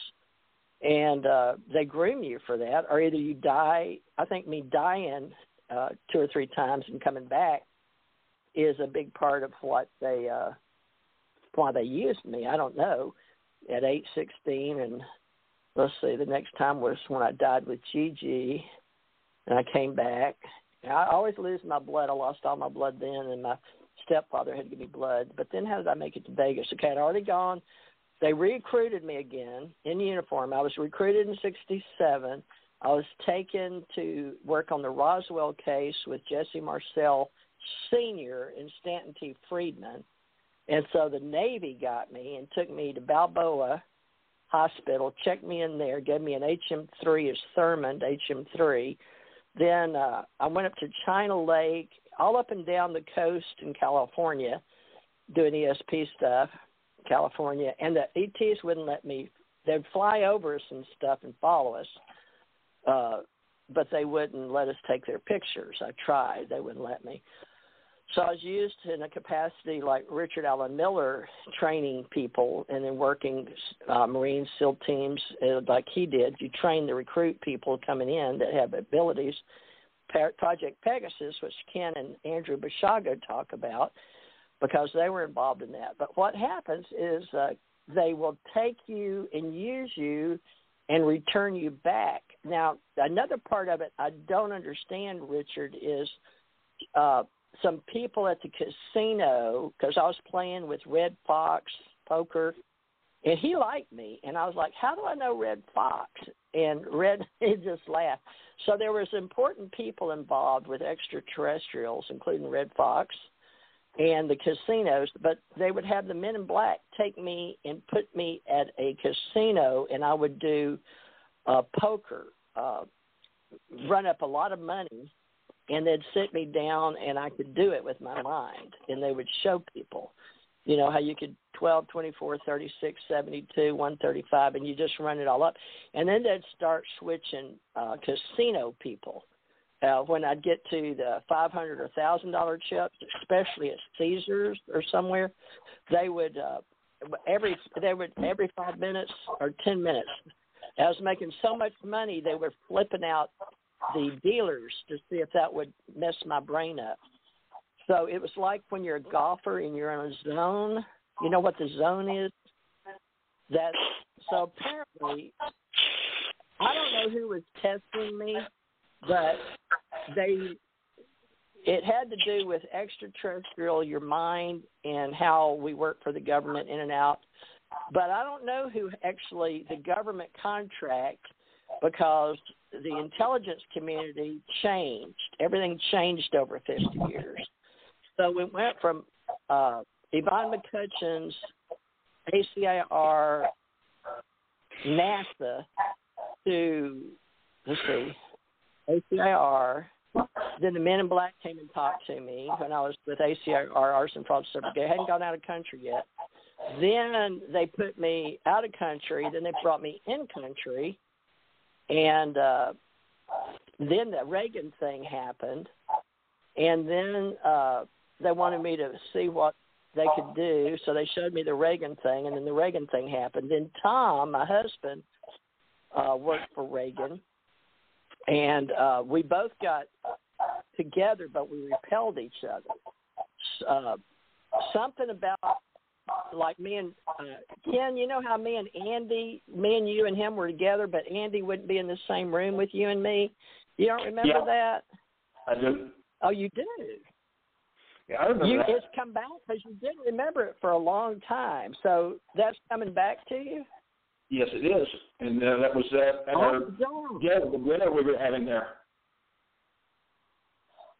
And uh, they groom you for that, or either you die. I think me dying uh, two or three times and coming back is a big part of what they uh, why they used me. I don't know. At eight sixteen, and let's see, the next time was when I died with Gigi and I came back. I always lose my blood. I lost all my blood then, and my stepfather had to give me blood. But then, how did I make it to Vegas? Okay, I'd already gone. They recruited me again in uniform. I was recruited in '67. I was taken to work on the Roswell case with Jesse Marcel Sr. and Stanton T. Friedman. And so the Navy got me and took me to Balboa Hospital, checked me in there, gave me an HM3 as Thurmond, HM3, then uh, I went up to China Lake, all up and down the coast in California, doing ESP stuff, California, and the ETs wouldn't let me. They'd fly over us and stuff and follow us, uh, but they wouldn't let us take their pictures. I tried; they wouldn't let me. So I was used in a capacity like Richard Alan Miller, training people and then working uh, Marine SEAL teams uh, like he did. You train the recruit people coming in that have abilities. Project Pegasus, which Ken and Andrew Basiago talk about, because they were involved in that. But what happens is uh, they will take you and use you and return you back. Now, another part of it I don't understand, Richard, is uh, some people at the casino because I was playing with Redd Foxx poker, and he liked me, and I was like, "How do I know Redd Foxx?" And Redd <laughs> he just laughed. So there was important people involved with extraterrestrials, including Redd Foxx and the casinos, but they would have the men in black take me and put me at a casino, and I would do uh, poker, uh, run up a lot of money and they'd sit me down and I could do it with my mind and they would show people you know how you could 12 24 36 72 135 and you just run it all up. And then they'd start switching uh casino people. Uh when I'd get to the 500 or 1000 dollar chips especially at Caesars or somewhere they would uh every they would every 5 minutes or 10 minutes I was making so much money they were flipping out the dealers to see if that would mess my brain up. So it was like when you're a golfer and you're in a zone. You know what the zone is? That so apparently, I don't know who was testing me, but they it had to do with extraterrestrial, your mind, and how we work for the government in and out. But I don't know who actually the government contract because the intelligence community changed. Everything changed over 50 years. So we went from uh, Yvonne McCutcheon's ACIR, NASA to, let's see, ACIR. Then the Men in Black came and talked to me when I was with ACIR, Arson Fraud Certificate. I hadn't gone out of country yet. Then they put me out of country. Then they brought me in country and uh, then the Reagan thing happened, and then uh, they wanted me to see what they could do. So they showed me the Reagan thing, and then the Reagan thing happened. Then Tom, my husband, uh, worked for Reagan, and uh, we both got together, but we repelled each other. Uh, something about like me and uh, Ken, you know how me and Andy, me and you and him were together, but Andy wouldn't be in the same room with you and me. You don't remember yeah, that? I do. Oh, you do. Yeah, I remember you, that. It's come back because you didn't remember it for a long time. So that's coming back to you. Yes, it is, and uh, that was uh, at oh, our, don't. yeah the dinner we were having there.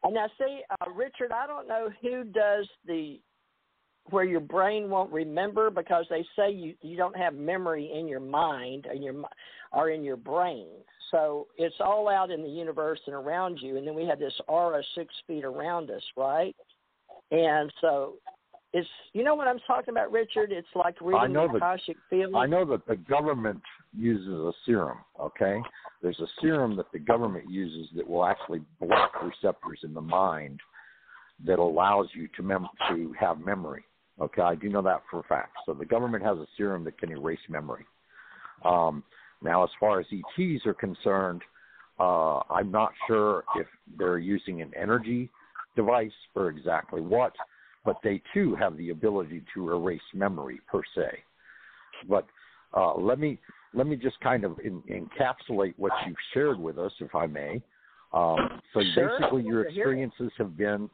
And now, see, uh, Richard, I don't know who does the where your brain won't remember because they say you you don't have memory in your mind and your or in your brain. So it's all out in the universe and around you, and then we have this aura six feet around us, right? And so it's you know what I'm talking about, Richard. It's like reading I know the Akashic field. I know that the government uses a serum. Okay, there's a serum that the government uses that will actually block receptors in the mind that allows you to mem- to have memory. Okay, I do know that for a fact. So the government has a serum that can erase memory. Um, now, as far as ETs are concerned, uh, I'm not sure if they're using an energy device or exactly what, but they too have the ability to erase memory per se. But uh, let me let me just kind of in, encapsulate what you've shared with us, if I may. Um, so sure. basically, your experiences have been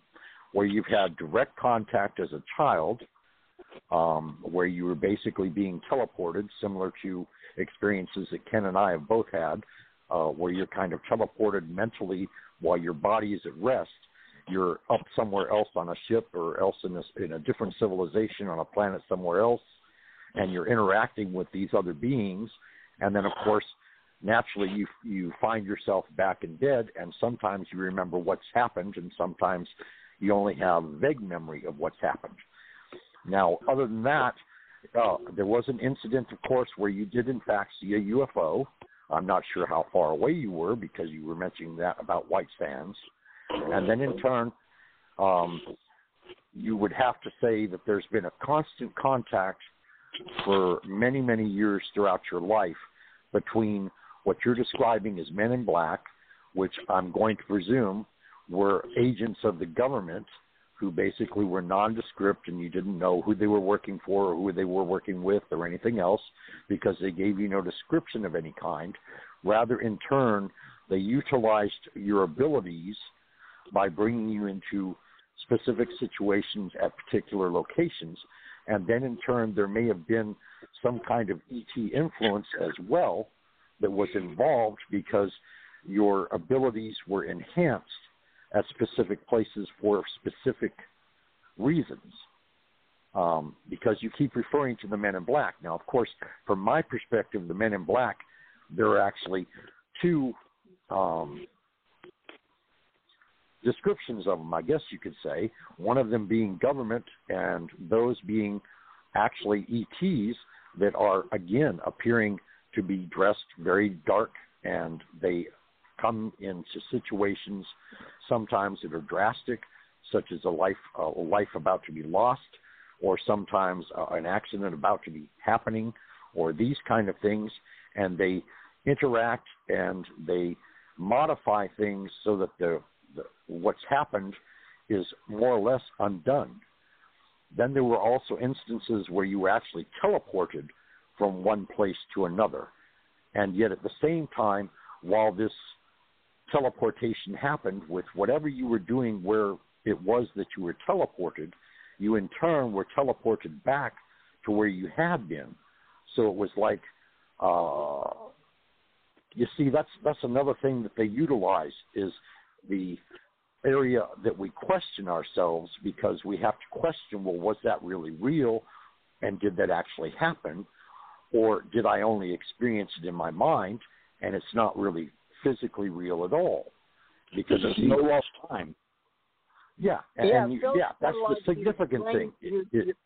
where you've had direct contact as a child, um, where you were basically being teleported, similar to experiences that Ken and I have both had, uh, where you're kind of teleported mentally while your body is at rest. You're up somewhere else on a ship or else in a, in a different civilization on a planet somewhere else, and you're interacting with these other beings. And then, of course, naturally you you find yourself back in bed, and sometimes you remember what's happened, and sometimes you only have vague memory of what's happened. Now, other than that, uh, there was an incident, of course, where you did in fact see a UFO. I'm not sure how far away you were because you were mentioning that about white sands. And then in turn, um, you would have to say that there's been a constant contact for many, many years throughout your life between what you're describing as men in black, which I'm going to presume were agents of the government who basically were nondescript and you didn't know who they were working for or who they were working with or anything else because they gave you no description of any kind. Rather, in turn, they utilized your abilities by bringing you into specific situations at particular locations. And then, in turn, there may have been some kind of ET influence as well that was involved because your abilities were enhanced at specific places for specific reasons. Um, because you keep referring to the men in black. Now, of course, from my perspective, the men in black, there are actually two um, descriptions of them, I guess you could say. One of them being government, and those being actually ETs that are, again, appearing to be dressed very dark and they come into situations sometimes that are drastic, such as a life a life about to be lost, or sometimes uh, an accident about to be happening, or these kind of things, and they interact and they modify things so that the, the what's happened is more or less undone. Then there were also instances where you were actually teleported from one place to another. And yet at the same time, while this teleportation happened with whatever you were doing where it was that you were teleported, you in turn were teleported back to where you had been. So it was like, uh, you see, that's that's another thing that they utilize is the area that we question ourselves because we have to question, well, was that really real, and did that actually happen, or did I only experience it in my mind and it's not really physically real at all because there's no lost time. Yeah, and, yeah, and you, yeah, that's the significant thing. You, it,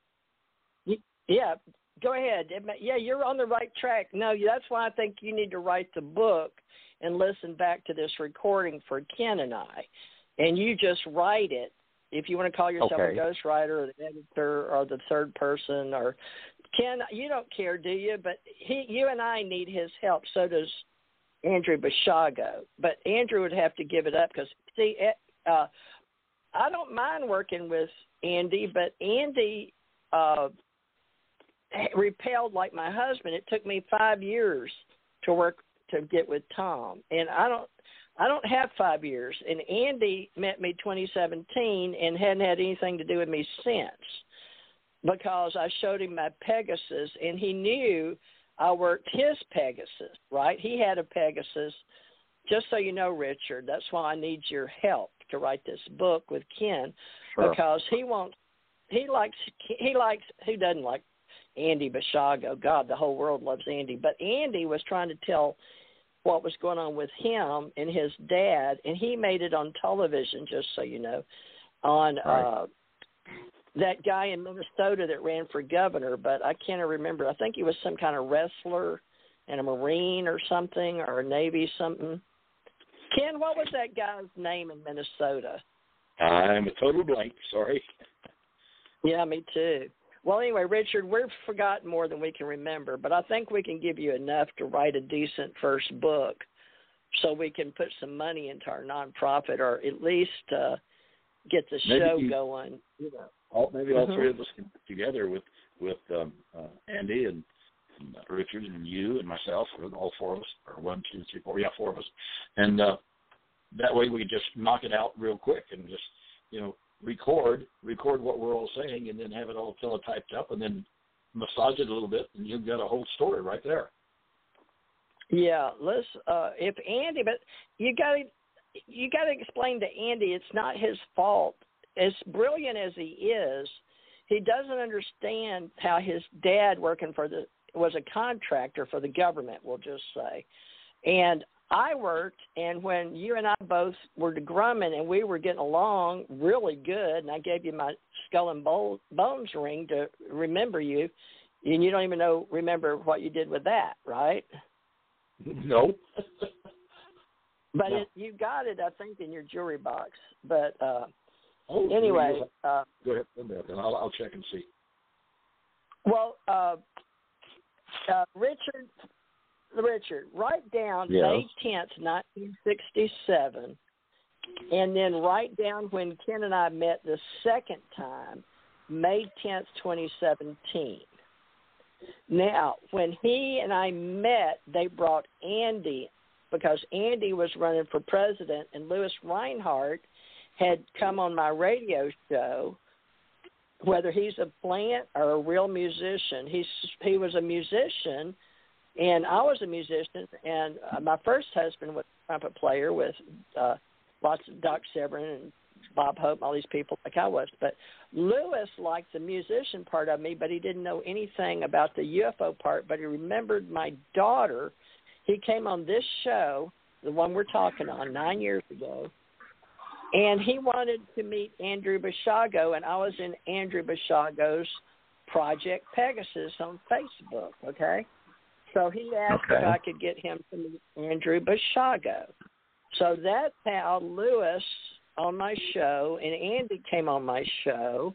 you, yeah, go ahead. Yeah, you're on the right track. No, that's why I think you need to write the book and listen back to this recording for Ken and I, and you just write it. If you want to call yourself okay. a ghostwriter or the editor or the third person or Ken, you don't care, do you? But he, you and I need his help. So does Andrew Basiago. But Andrew would have to give it up because see, eh, uh, I don't mind working with Andy, but Andy uh, repelled like my husband. It took me five years to work to get with Tom, and I don't. I don't have five years, and Andy met me 2017 and hadn't had anything to do with me since because I showed him my Pegasus, and he knew I worked his Pegasus, right? He had a Pegasus. Just so you know, Richard, that's why I need your help to write this book with Ken sure. because he wants he likes he likes who doesn't like Andy Basiago. God, the whole world loves Andy, but Andy was trying to tell what was going on with him and his dad, and he made it on television. Just so you know, on right. uh, that guy in Minnesota that ran for governor, but I can't remember. I think he was some kind of wrestler and a Marine or something or a Navy something. Ken, what was that guy's name in Minnesota? I'm a total blank. Sorry. Yeah, me too. Well, anyway, Richard, we've forgotten more than we can remember, but I think we can give you enough to write a decent first book so we can put some money into our nonprofit or at least uh, get the maybe show you, going. You know. All, maybe all three of us can together with with um, uh, Andy and, and Richard and you and myself, all four of us, or one, two, three, four, yeah, four of us, and uh, that way we just knock it out real quick and just you know record record what we're all saying and then have it all teletyped up and then massage it a little bit and you've got a whole story right there. Yeah, let's. Uh, if Andy, but you got to you got to explain to Andy it's not his fault. As brilliant as he is, he doesn't understand how his dad working for the was a contractor for the government. We'll just say, and I worked, and when you and I both were to Grumman and we were getting along really good, and I gave you my skull and bones ring to remember you, and you don't even know remember what you did with that, right? No. But No. it, you got it, I think, in your jewelry box. But uh, Oh, anyway, uh, go ahead. Then I'll, I'll check and see. Well, uh, uh, Richard, Richard, write down Yes. May tenth, nineteen sixty-seven, and then write down when Ken and I met the second time, May tenth, twenty seventeen. Now, when he and I met, they brought Andy because Andy was running for president, and Lewis Reinhardt had come on my radio show. Whether he's a plant or a real musician, he's he was a musician, and I was a musician. And uh, my first husband was a trumpet player with uh, lots of Doc severin and Bob Hope, and all these people like I was. But Lewis liked the musician part of me, but he didn't know anything about the UFO part. But he remembered my daughter. He came on this show, the one we're talking on, nine years ago, and he wanted to meet Andrew Basiago, and I was in Andrew Basiago's Project Pegasus on Facebook. Okay, so he asked if I could get him to meet Andrew Basiago. So that's how Lewis on my show and Andy came on my show,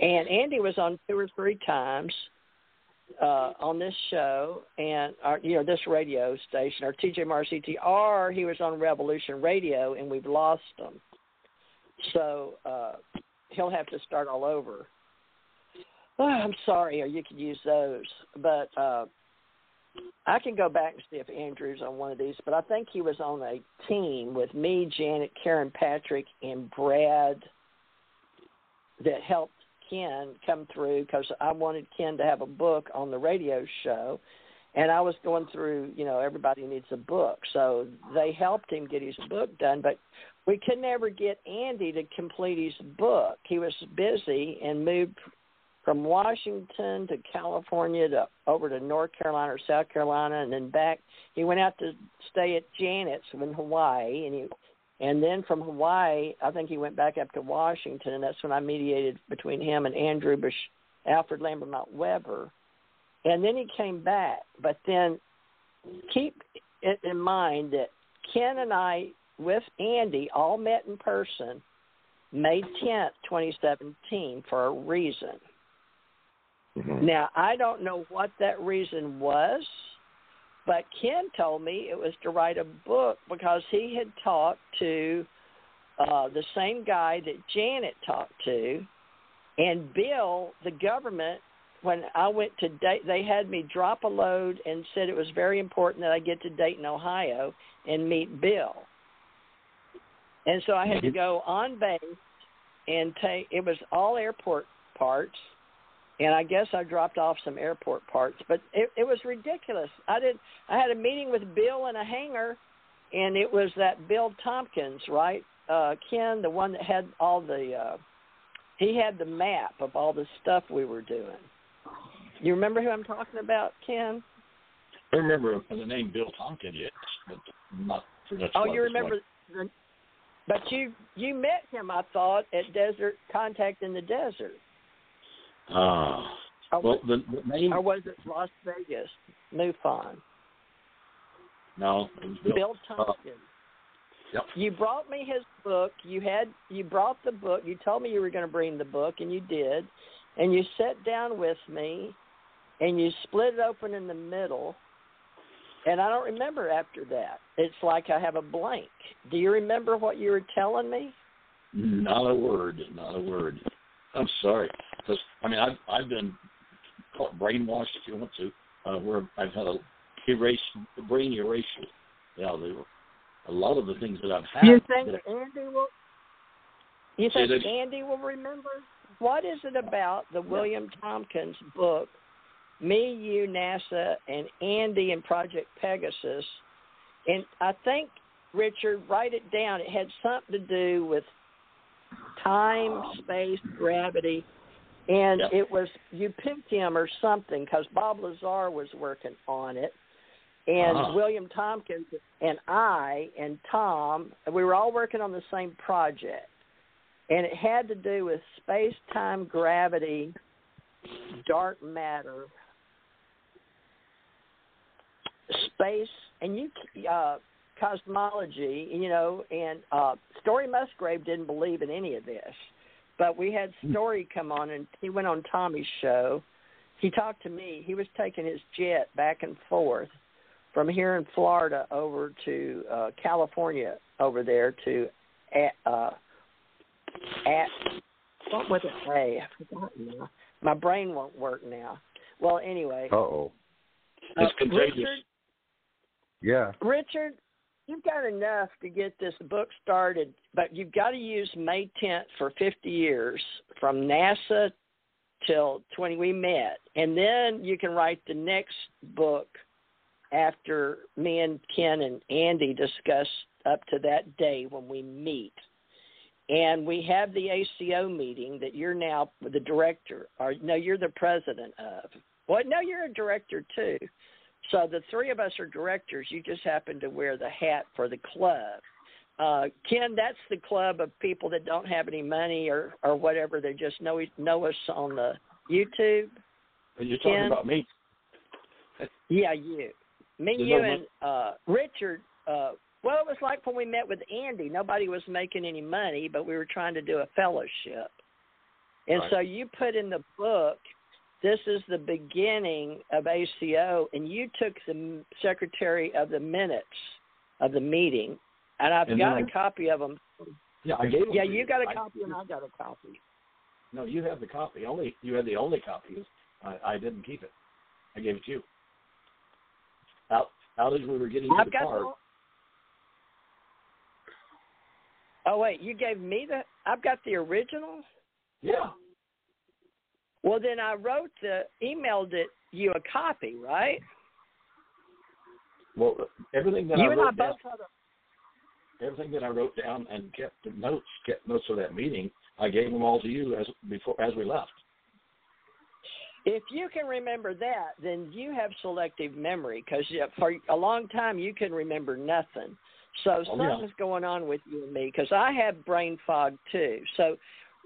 and Andy was on two or three times uh, on this show and our, you know this radio station, our TJMR or he was on Revolution Radio, and we've lost him. So uh, he'll have to start all over. Oh, <sighs> I'm sorry, or you could use those, but uh, I can go back and see if Andrew's on one of these. But I think he was on a team with me, Janet, Karen, Patrick, and Brad that helped Ken come through because I wanted Ken to have a book on the radio show. And I was going through, you know, everybody needs a book. So they helped him get his book done, but we could never get Andy to complete his book. He was busy and moved from Washington to California to over to North Carolina or South Carolina and then back. He went out to stay at Janet's in Hawaii and he and then from Hawaii, I think he went back up to Washington, and that's when I mediated between him and Andrew Bush, Alfred Lambert Webre. And then he came back. But then keep it in mind that Ken and I, with Andy, all met in person May 10th, 2017, for a reason. Mhm. Now, I don't know what that reason was, but Ken told me it was to write a book because he had talked to uh, the same guy that Janet talked to, and Bill, the government. When I went to date, they had me drop a load and said it was very important that I get to Dayton, Ohio, and meet Bill. And so I had to go on base and take. It was all airport parts, and I guess I dropped off some airport parts, but it, it was ridiculous. I did. I had a meeting with Bill in a hangar, and it was that Bill Tompkins, right, uh, Ken, the one that had all the. Uh, he had the map of all the stuff we were doing. You remember who I'm talking about, Ken? I remember the name Bill Tompkins, yes, but not for. Oh, you remember? The, but you you met him, I thought, at Desert Contact in the Desert. Ah, well, the, the name. or was it Las Vegas, MUFON? No, it was Bill. Bill Tompkins. Yep. You brought me his book. You had you brought the book. You told me you were going to bring the book, and you did. And you sat down with me, and you split it open in the middle. And I don't remember after that. It's like I have a blank. Do you remember what you were telling me? Not a word. Not a word. I'm sorry. Because I mean, I've I've been caught brainwashed, if you want to, uh, where I've had a erase brain erasure. Yeah, they were a lot of the things that I've had. you think that- Andy will? You think that- Andy will remember? What is it about the William Tompkins book, Me, You, NASA, and Andy and Project Pegasus? And I think Richard, write it down. It had something to do with time, space, gravity, and Yeah. it was you picked him or something because Bob Lazar was working on it, and Ah. William Tompkins and I and Tom, we were all working on the same project, and it had to do with space, time, gravity, dark matter, space, and you uh, cosmology, you know, and uh, Story Musgrave didn't believe in any of this, but we had Hmm. Story come on, and he went on Tommy's show. He talked to me. He was taking his jet back and forth from here in Florida over to uh, California, over there to at, uh, at what was it? Hey, I forgot now. My brain won't work now. Well, anyway, Uh oh. It's uh, contagious. Richard, Yeah. Richard, you've got enough to get this book started, but you've got to use May 10th for 50 years from NASA till 20 we met, and then you can write the next book after me and Ken and Andy discuss up to that day when we meet. And we have the ACO meeting that you're now the director, or no, you're the president of. Well, no, you're a director too. So the three of us are directors. You just happen to wear the hat for the club. Uh, Ken, that's the club of people that don't have any money or or whatever. They just know know us on the YouTube. Are you talking Ken? about me? Yeah, you. Me, There's you, no and uh, Richard. Uh, well, it was like when we met with Andy. Nobody was making any money, but we were trying to do a fellowship. And Right. so you put in the book, this is the beginning of ACO, and you took the secretary of the minutes of the meeting, and I've And got a I- copy of them. Yeah, I gave them. Yeah, to you got a copy, and I got a copy. No, you have the copy. Only you had the only copy. I, I didn't keep it. I gave it to you. Out out as we were getting to I've the got. car. The, oh wait, you gave me the. I've got the original. Yeah. Well, then I wrote the emailed it you a copy, right? Well, everything that you I and I wrote down, a everything that I wrote down and kept the notes, kept notes of that meeting. I gave them all to you as before as we left. If you can remember that, then you have selective memory because for a long time you can remember nothing. So Oh, yeah. something's going on with you and me because I have brain fog too. So,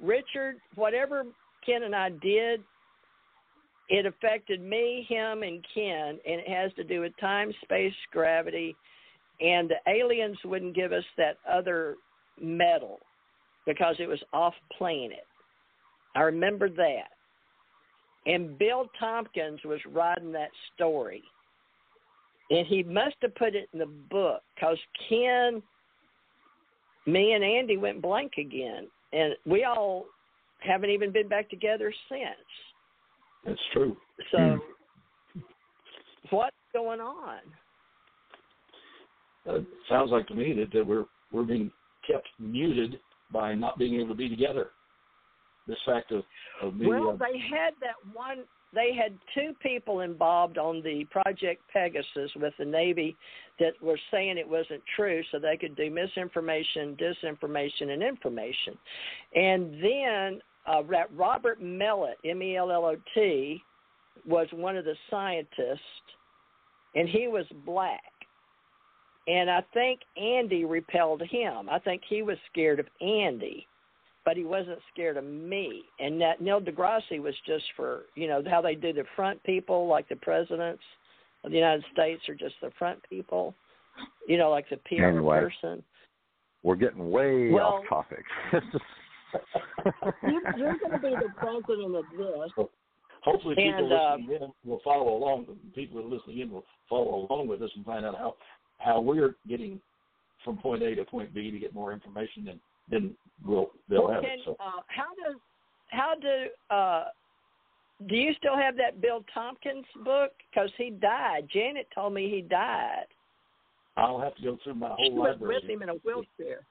Richard, whatever Ken and I did, it affected me, him, and Ken, and it has to do with time, space, gravity, and the aliens wouldn't give us that other metal because it was off planet. I remember that. And Bill Tompkins was writing that story. And he must have put it in the book because Ken, me, and Andy went blank again. And we all haven't even been back together since. That's true. So, what's going on? Uh, it sounds like to me that, that we're we're being kept muted by not being able to be together. This fact of of me. Well, uh, they had that one. They had two people involved on the Project Pegasus with the Navy that were saying it wasn't true, so they could do misinformation, disinformation, and information. And then uh, Robert Mellott, M-E-L-L-O-T, was one of the scientists, and he was black. And I think Andy repelled him. I think he was scared of Andy but he wasn't scared of me. And that Neil deGrasse was just for you know how they do the front people, like the presidents of the United States are just the front people, you know, like the PR Anyway. person. We're getting way Well- off topic. <laughs> <laughs> You, you're going to be the president of this. Hopefully, people And, uh, listening in will follow along. People who are listening in will follow along with us and find out how how we're getting from point A to point B to get more information, and then we'll they'll have can, it. So uh, how does how do uh, do you still have that Bill Tompkins book? Because he died. Janet told me he died. I'll have to go through my whole She whole was with him in a wheelchair.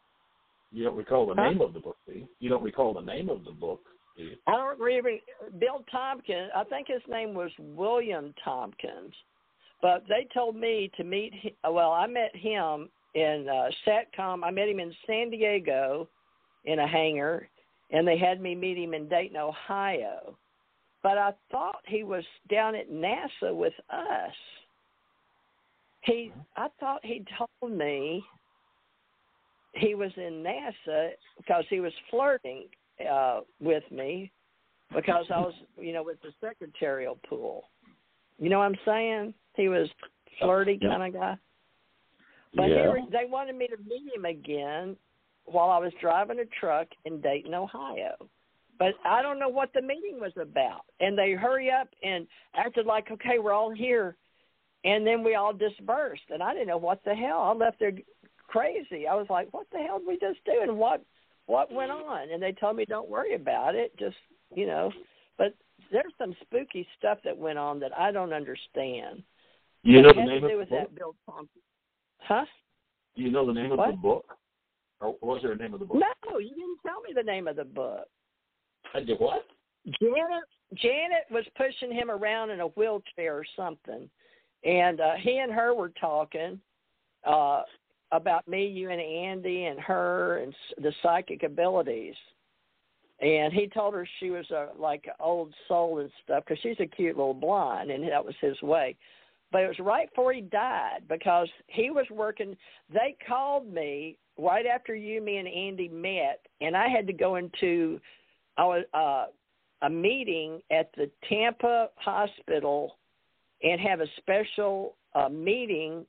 You don't recall the Huh? name of the book, do you? You don't recall the name of the book, do you? I don't remember Bill Tompkins. I think his name was William Tompkins, but they told me to meet. Well, I met him in uh, Satcom. I met him in San Diego in a hangar, and they had me meet him in Dayton, Ohio. But I thought he was down at NASA with us. He, I thought he told me he was in NASA because he was flirting uh, with me because I was, <laughs> you know, with the secretarial pool. You know what I'm saying? He was flirty Yeah. kind of guy. But yeah. he, they wanted me to meet him again while I was driving a truck in Dayton, Ohio. But I don't know what the meeting was about. And they hurry up and acted like, okay, we're all here. And then we all dispersed. And I didn't know what the hell. I left there crazy. I was like, what the hell did we just do? And what what went on? And they told me, don't worry about it. Just, you know. But there's some spooky stuff that went on that I don't understand. You know it the name to do of with the book? that Bill Thompson. Huh? Do you know the name of the book? Or was there a name of the book? No, you didn't tell me the name of the book. I did what? Janet Janet was pushing him around in a wheelchair or something, and uh, he and her were talking uh, about me, you, and Andy, and her, and the psychic abilities. And he told her she was a like old soul and stuff because she's a cute little blonde, and that was his way. But it was right before he died because he was working. They called me right after you, me, and Andy met, and I had to go into I was uh, a meeting at the Tampa hospital and have a special uh, meeting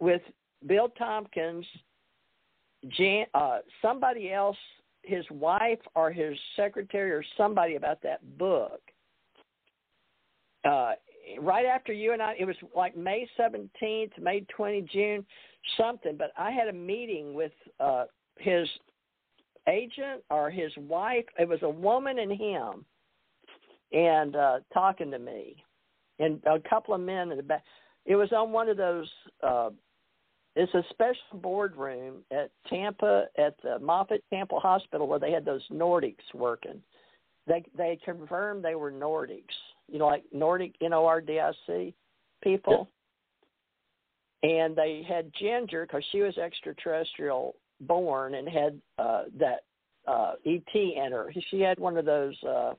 with Bill Tompkins, Jan, uh, somebody else, his wife or his secretary or somebody about that book. Uh, right after you and I, it was like May 17th, May 20, June, something. But I had a meeting with uh, his agent or his wife. It was a woman and him, and uh, talking to me, and a couple of men in the back. It was on one of those. Uh, it's a special boardroom at Tampa at the Moffitt Tampa Hospital where they had those Nordics working. They they confirmed they were Nordics. You know, like Nordic N O R D I C people. And they had Ginger because she was extraterrestrial born and had uh that uh ET in her. She had one of those uh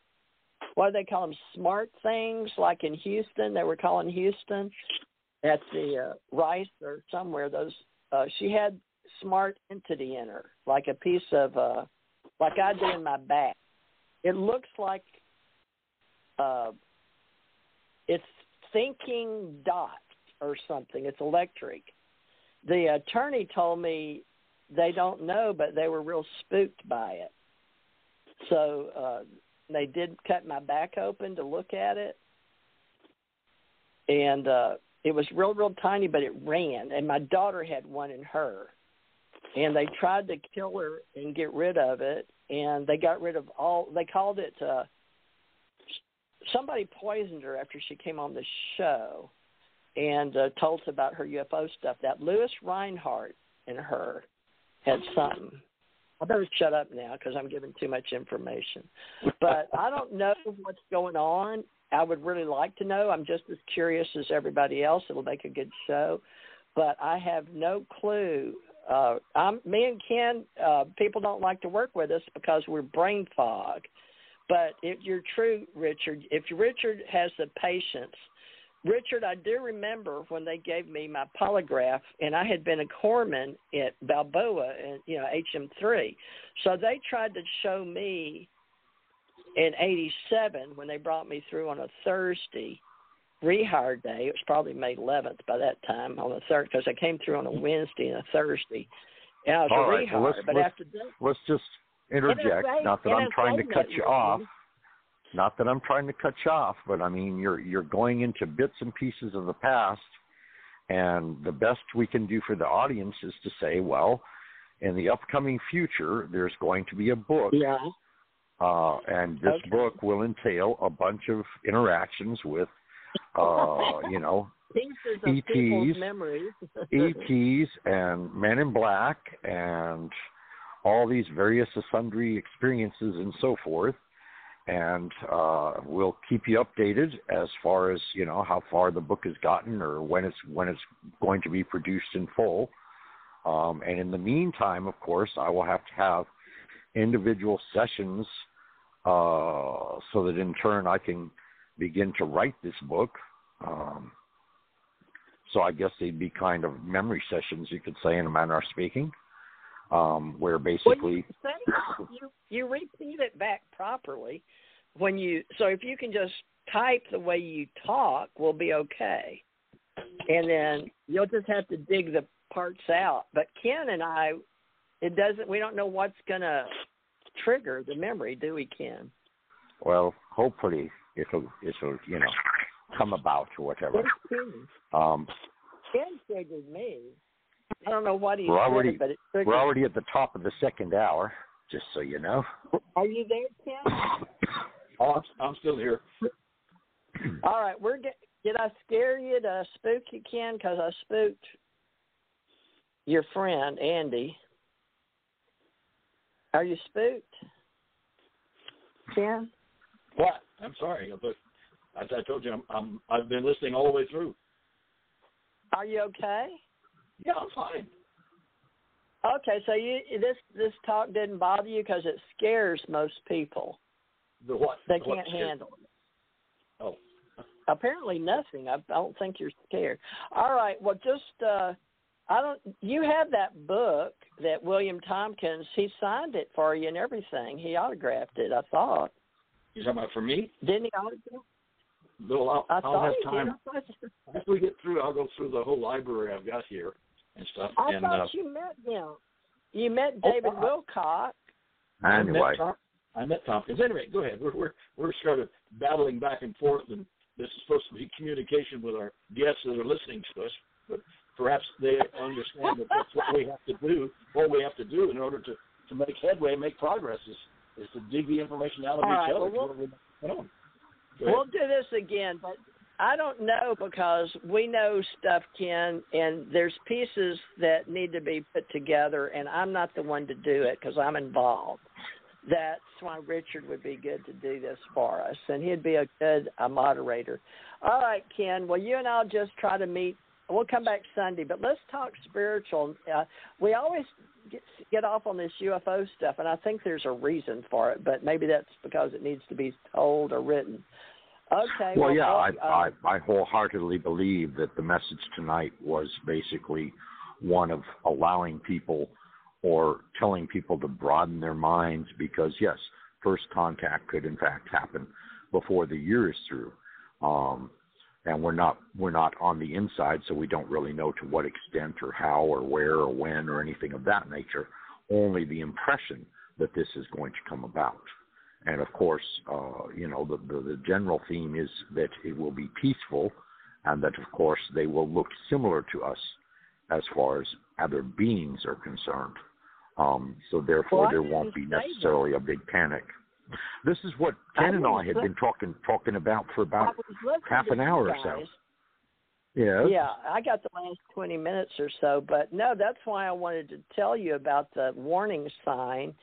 what do they call them smart things like in Houston they were calling Houston at the uh, Rice or somewhere those uh she had smart entity in her like a piece of uh like I do in my back. It looks like uh it's thinking dots or something. It's electric. The attorney told me they don't know, but they were real spooked by it. So uh, they did cut my back open to look at it, and uh, it was real, real tiny, but it ran. And my daughter had one in her, and they tried to kill her and get rid of it, and they got rid of all. They called it. Uh, somebody poisoned her after she came on the show and uh, told us about her UFO stuff. That Lewis Reinhardt and her had something. I better shut up now because I'm giving too much information. But I don't know what's going on. I would really like to know. I'm just as curious as everybody else. It'll make a good show, but I have no clue. Uh, I'm me and Ken. Uh, people don't like to work with us because we're brain fog. But if you're true, Richard, if Richard has the patience, Richard, I do remember when they gave me my polygraph, and I had been a corpsman at Balboa and you know HM3, so they tried to show me in '87 when they brought me through on a Thursday rehire day. It was probably May 11th by that time on a third because I came through on a Wednesday and a Thursday, and I was All a right, well, rehire. let's- but let's- after that, Let's just interject. NSA Not that I'm trying to cut you off. Not that I'm trying to cut you off, but I mean you're you're going into bits and pieces of the past, and the best we can do for the audience is to say, well, in the upcoming future, there's going to be a book, yeah, uh, and this Okay. book will entail a bunch of interactions with, uh, <laughs> you know, ETs, memories. <laughs> ETs and Men in Black and all these various sundry experiences and so forth. And uh, we'll keep you updated as far as you know how far the book has gotten or when it's when it's going to be produced in full. Um, and in the meantime, of course, I will have to have individual sessions uh, so that in turn I can begin to write this book. Um, so I guess they'd be kind of memory sessions, you could say, in a manner of speaking, um, where basically, you, you you repeat it back properly when you. So if you can just type the way you talk, we'll be okay. And then you'll just have to dig the parts out. But Ken and I, it doesn't. We don't know what's gonna trigger the memory, do we, Ken? Well, hopefully it'll it'll you know come about or whatever. Um, Ken triggered me. I don't know what he we're already, said, but it triggered. We're already at the top of the second hour, just so you know. Are you there, Ken? <coughs> oh, I'm, I'm still here. <coughs> All right, we're get, did I scare you? Did I spook you, Ken? Because I spooked your friend Andy. Are you spooked, Ken? What? I'm sorry, but as I told you, I'm, I'm I've been listening all the way through. Are you okay? Yeah, I'm fine. Okay, so you this this talk didn't bother you because it scares most people. The what? They the can't what handle it. Oh. Apparently nothing. I don't think you're scared. All right. Well, just uh I don't. You have that book that William Tompkins. He signed it for you and everything. He autographed it. I thought. You talking about for me? Didn't he autograph? No, I'll, I I'll have time. Did. After we get through, I'll go through the whole library I've got here and stuff. I and, thought uh, you met him. You met Oh, David I- Wilcock. I Anyway, met, Tom, I met Tompkins. Anyway, go ahead. We're we're we're sort of battling back and forth, and this is supposed to be communication with our guests that are listening to us. But perhaps they understand that that's what we have to do. What we have to do in order to to make headway, make progress, is is to dig the information out of All each right, other. well, we'll- we know. Go ahead. We'll do this again, but I don't know because we know stuff, Ken, and there's pieces that need to be put together, and I'm not the one to do it because I'm involved. That's why Richard would be good to do this for us, and he'd be a good uh, moderator. All right, Ken. Well, you and I'll just try to meet. We'll come back Sunday, but let's talk spiritual. Uh, we always get, get off on this UFO stuff, and I think there's a reason for it, but maybe that's because it needs to be told or written. Okay. well, yeah, I, uh, I I wholeheartedly believe that the message tonight was basically one of allowing people or telling people to broaden their minds because yes, first contact could in fact happen before the year is through. Um, and we're not we're not on the inside, so we don't really know to what extent or how or where or when or anything of that nature. Only the impression that this is going to come about. And of course, uh, you know, the, the, the general theme is that it will be peaceful and that, of course, they will look similar to us as far as other beings are concerned. Um, so therefore, Well, there won't be say that. necessarily a big panic. This is what Ken and I had been talking talking about for about half an hour or so. yeah. Yeah, I got the last 20 minutes or so, but no, that's why I wanted to tell you about the warning sign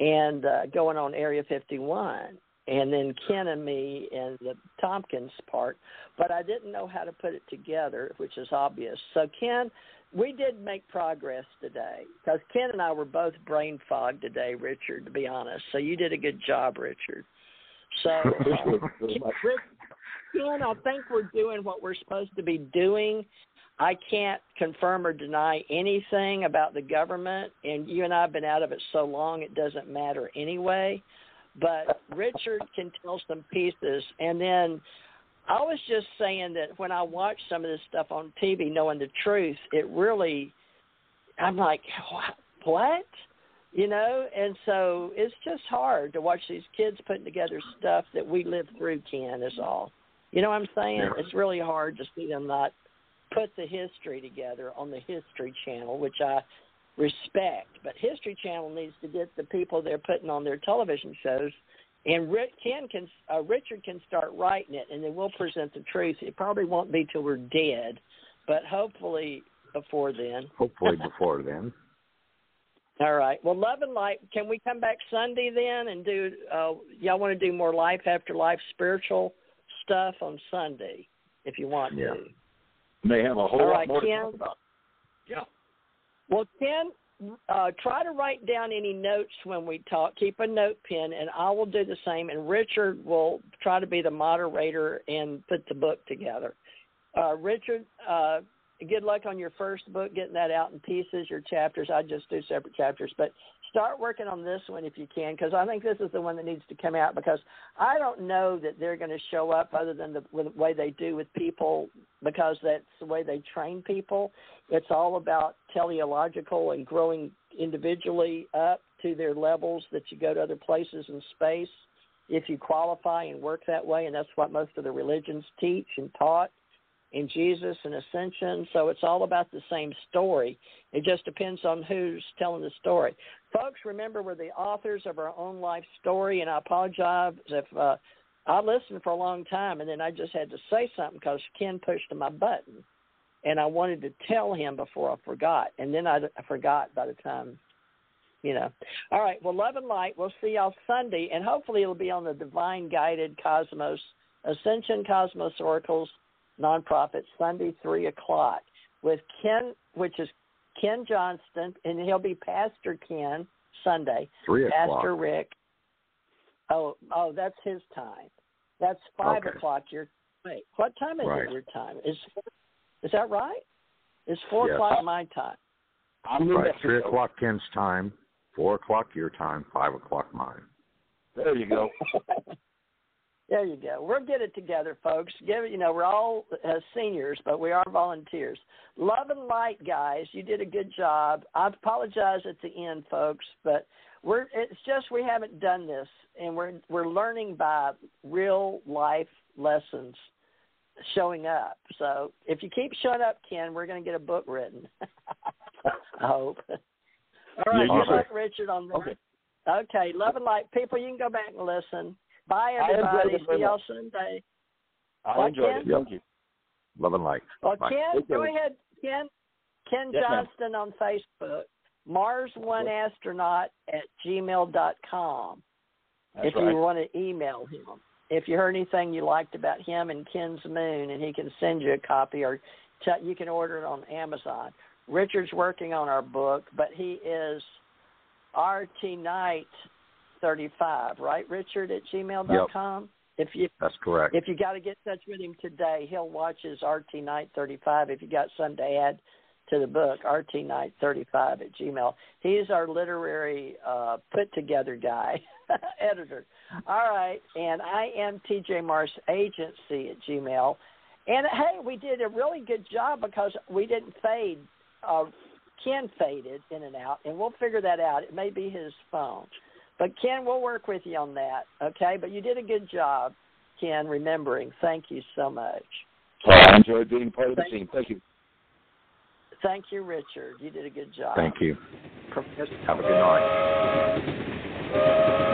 and uh, going on Area 51, and then Ken and me and the Tompkins part, but I didn't know how to put it together, which is obvious. So, Ken, we did make progress today because Ken and I were both brain fogged today, Richard, to be honest. So, you did a good job, Richard. So, <laughs> uh, Ken, I think we're doing what we're supposed to be doing. I can't confirm or deny anything about the government, and you and I have been out of it so long it doesn't matter anyway. But Richard can tell some pieces, and then I was just saying that when I watch some of this stuff on TV, knowing the truth, it really, I'm like, what? what? You know, and so it's just hard to watch these kids putting together stuff that we lived through. Ken is all. You know what I'm saying? Yeah. It's really hard to see them not put the history together on the History Channel, which I respect. But History Channel needs to get the people they're putting on their television shows, and Rick, Ken can, uh, Richard can start writing it, and then we'll present the truth. It probably won't be till we're dead, but hopefully before then. Hopefully before then. <laughs> All right. Well, love and light. Can we come back Sunday then and do? Uh, y'all want to do more life after life spiritual stuff on Sunday, if you want Yeah. to. May have a whole All lot right, more to talk about. Yeah. Well, Ken, uh, try to write down any notes when we talk. Keep a note pen, and I will do the same. And Richard will try to be the moderator and put the book together. Uh, Richard, uh, good luck on your first book, getting that out in pieces, your chapters. I just do separate chapters, but start working on this one if you can, because I think this is the one that needs to come out. Because I don't know that they're going to show up other than the, the way they do with people, because that's the way they train people. It's all about teleological and growing individually up to their levels that you go to other places in space if you qualify and work that way, and that's what most of the religions teach and taught in Jesus and ascension. So it's all about the same story. It just depends on who's telling the story. Folks, remember we're the authors of our own life story, and I apologize if uh, I listened for a long time and then I just had to say something because Ken pushed my button, and I wanted to tell him before I forgot, and then I, I forgot by the time. You know. All right. Well, love and light. We'll see y'all Sunday, and hopefully it'll be on the Divine Guided Cosmos Ascension Cosmos Oracles nonprofit Sunday three o'clock with Ken, which is Ken Johnston, and he'll be Pastor Ken Sunday. Three o'clock. Pastor Rick. Oh, oh, that's his time. That's five okay. o'clock your. Wait, what time is right. it your time? Is is that right? It's four yes. o'clock my time. I'm right. Three o'clock Ken's time, four o'clock your time, five o'clock mine. There you go. <laughs> There you go. We'll get it together, folks. Give it. You know, we're all uh, seniors, but we are volunteers. Love and light, guys. You did a good job. I apologize at the end, folks, but we're. It's just we haven't done this, and we're we're learning by real life lessons showing up. So if you keep showing up, Ken, we're going to get a book written. <laughs> I hope. All right. Yeah, good luck, Richard, on. Okay. okay. Love and light, people. You can go back and listen. Bye, everybody. See y'all Sunday. I What, enjoyed Ken? it. Thank you. Love and light. Well, Bye. Ken, Okay. go ahead, Ken. Ken Yes, ma'am. Johnston on Facebook. Mars One Astronaut at gmail dot com. That's if right. you want to email him. If you heard anything you liked about him and Ken's Moon, and he can send you a copy, or t- you can order it on Amazon. Richard's working on our book, but he is RT Knight thirty five, right? Richard at gmail dot com. If you That's correct. if you got to get in touch with him today, he'll watch his RT Knight 35. If you got something to add to the book, RT Knight 35 at Gmail. He's our literary uh, put together guy, <laughs> editor. All right, and I am TJ Mars Agency at Gmail. And hey, we did a really good job because we didn't fade. Uh, Ken faded in and out, and we'll figure that out. It may be his phone. But Ken, we'll work with you on that, okay? But you did a good job, Ken, remembering. Thank you so much. I enjoyed being part of the team. Thank you. Thank you, Richard. You did a good job. Thank you. Have a good night.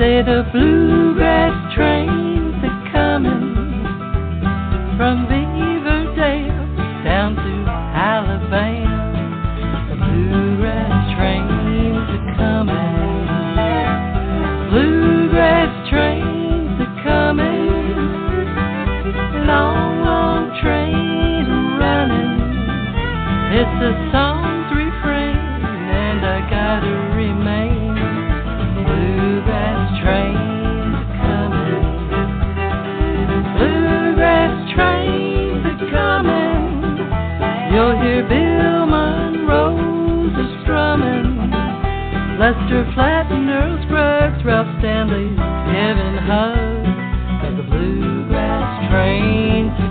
Say the bluegrass trains are coming from Beaverdale Lester Flatten, Earl Scruggs, Ralph Stanley, Kevin Hugg. And the bluegrass trains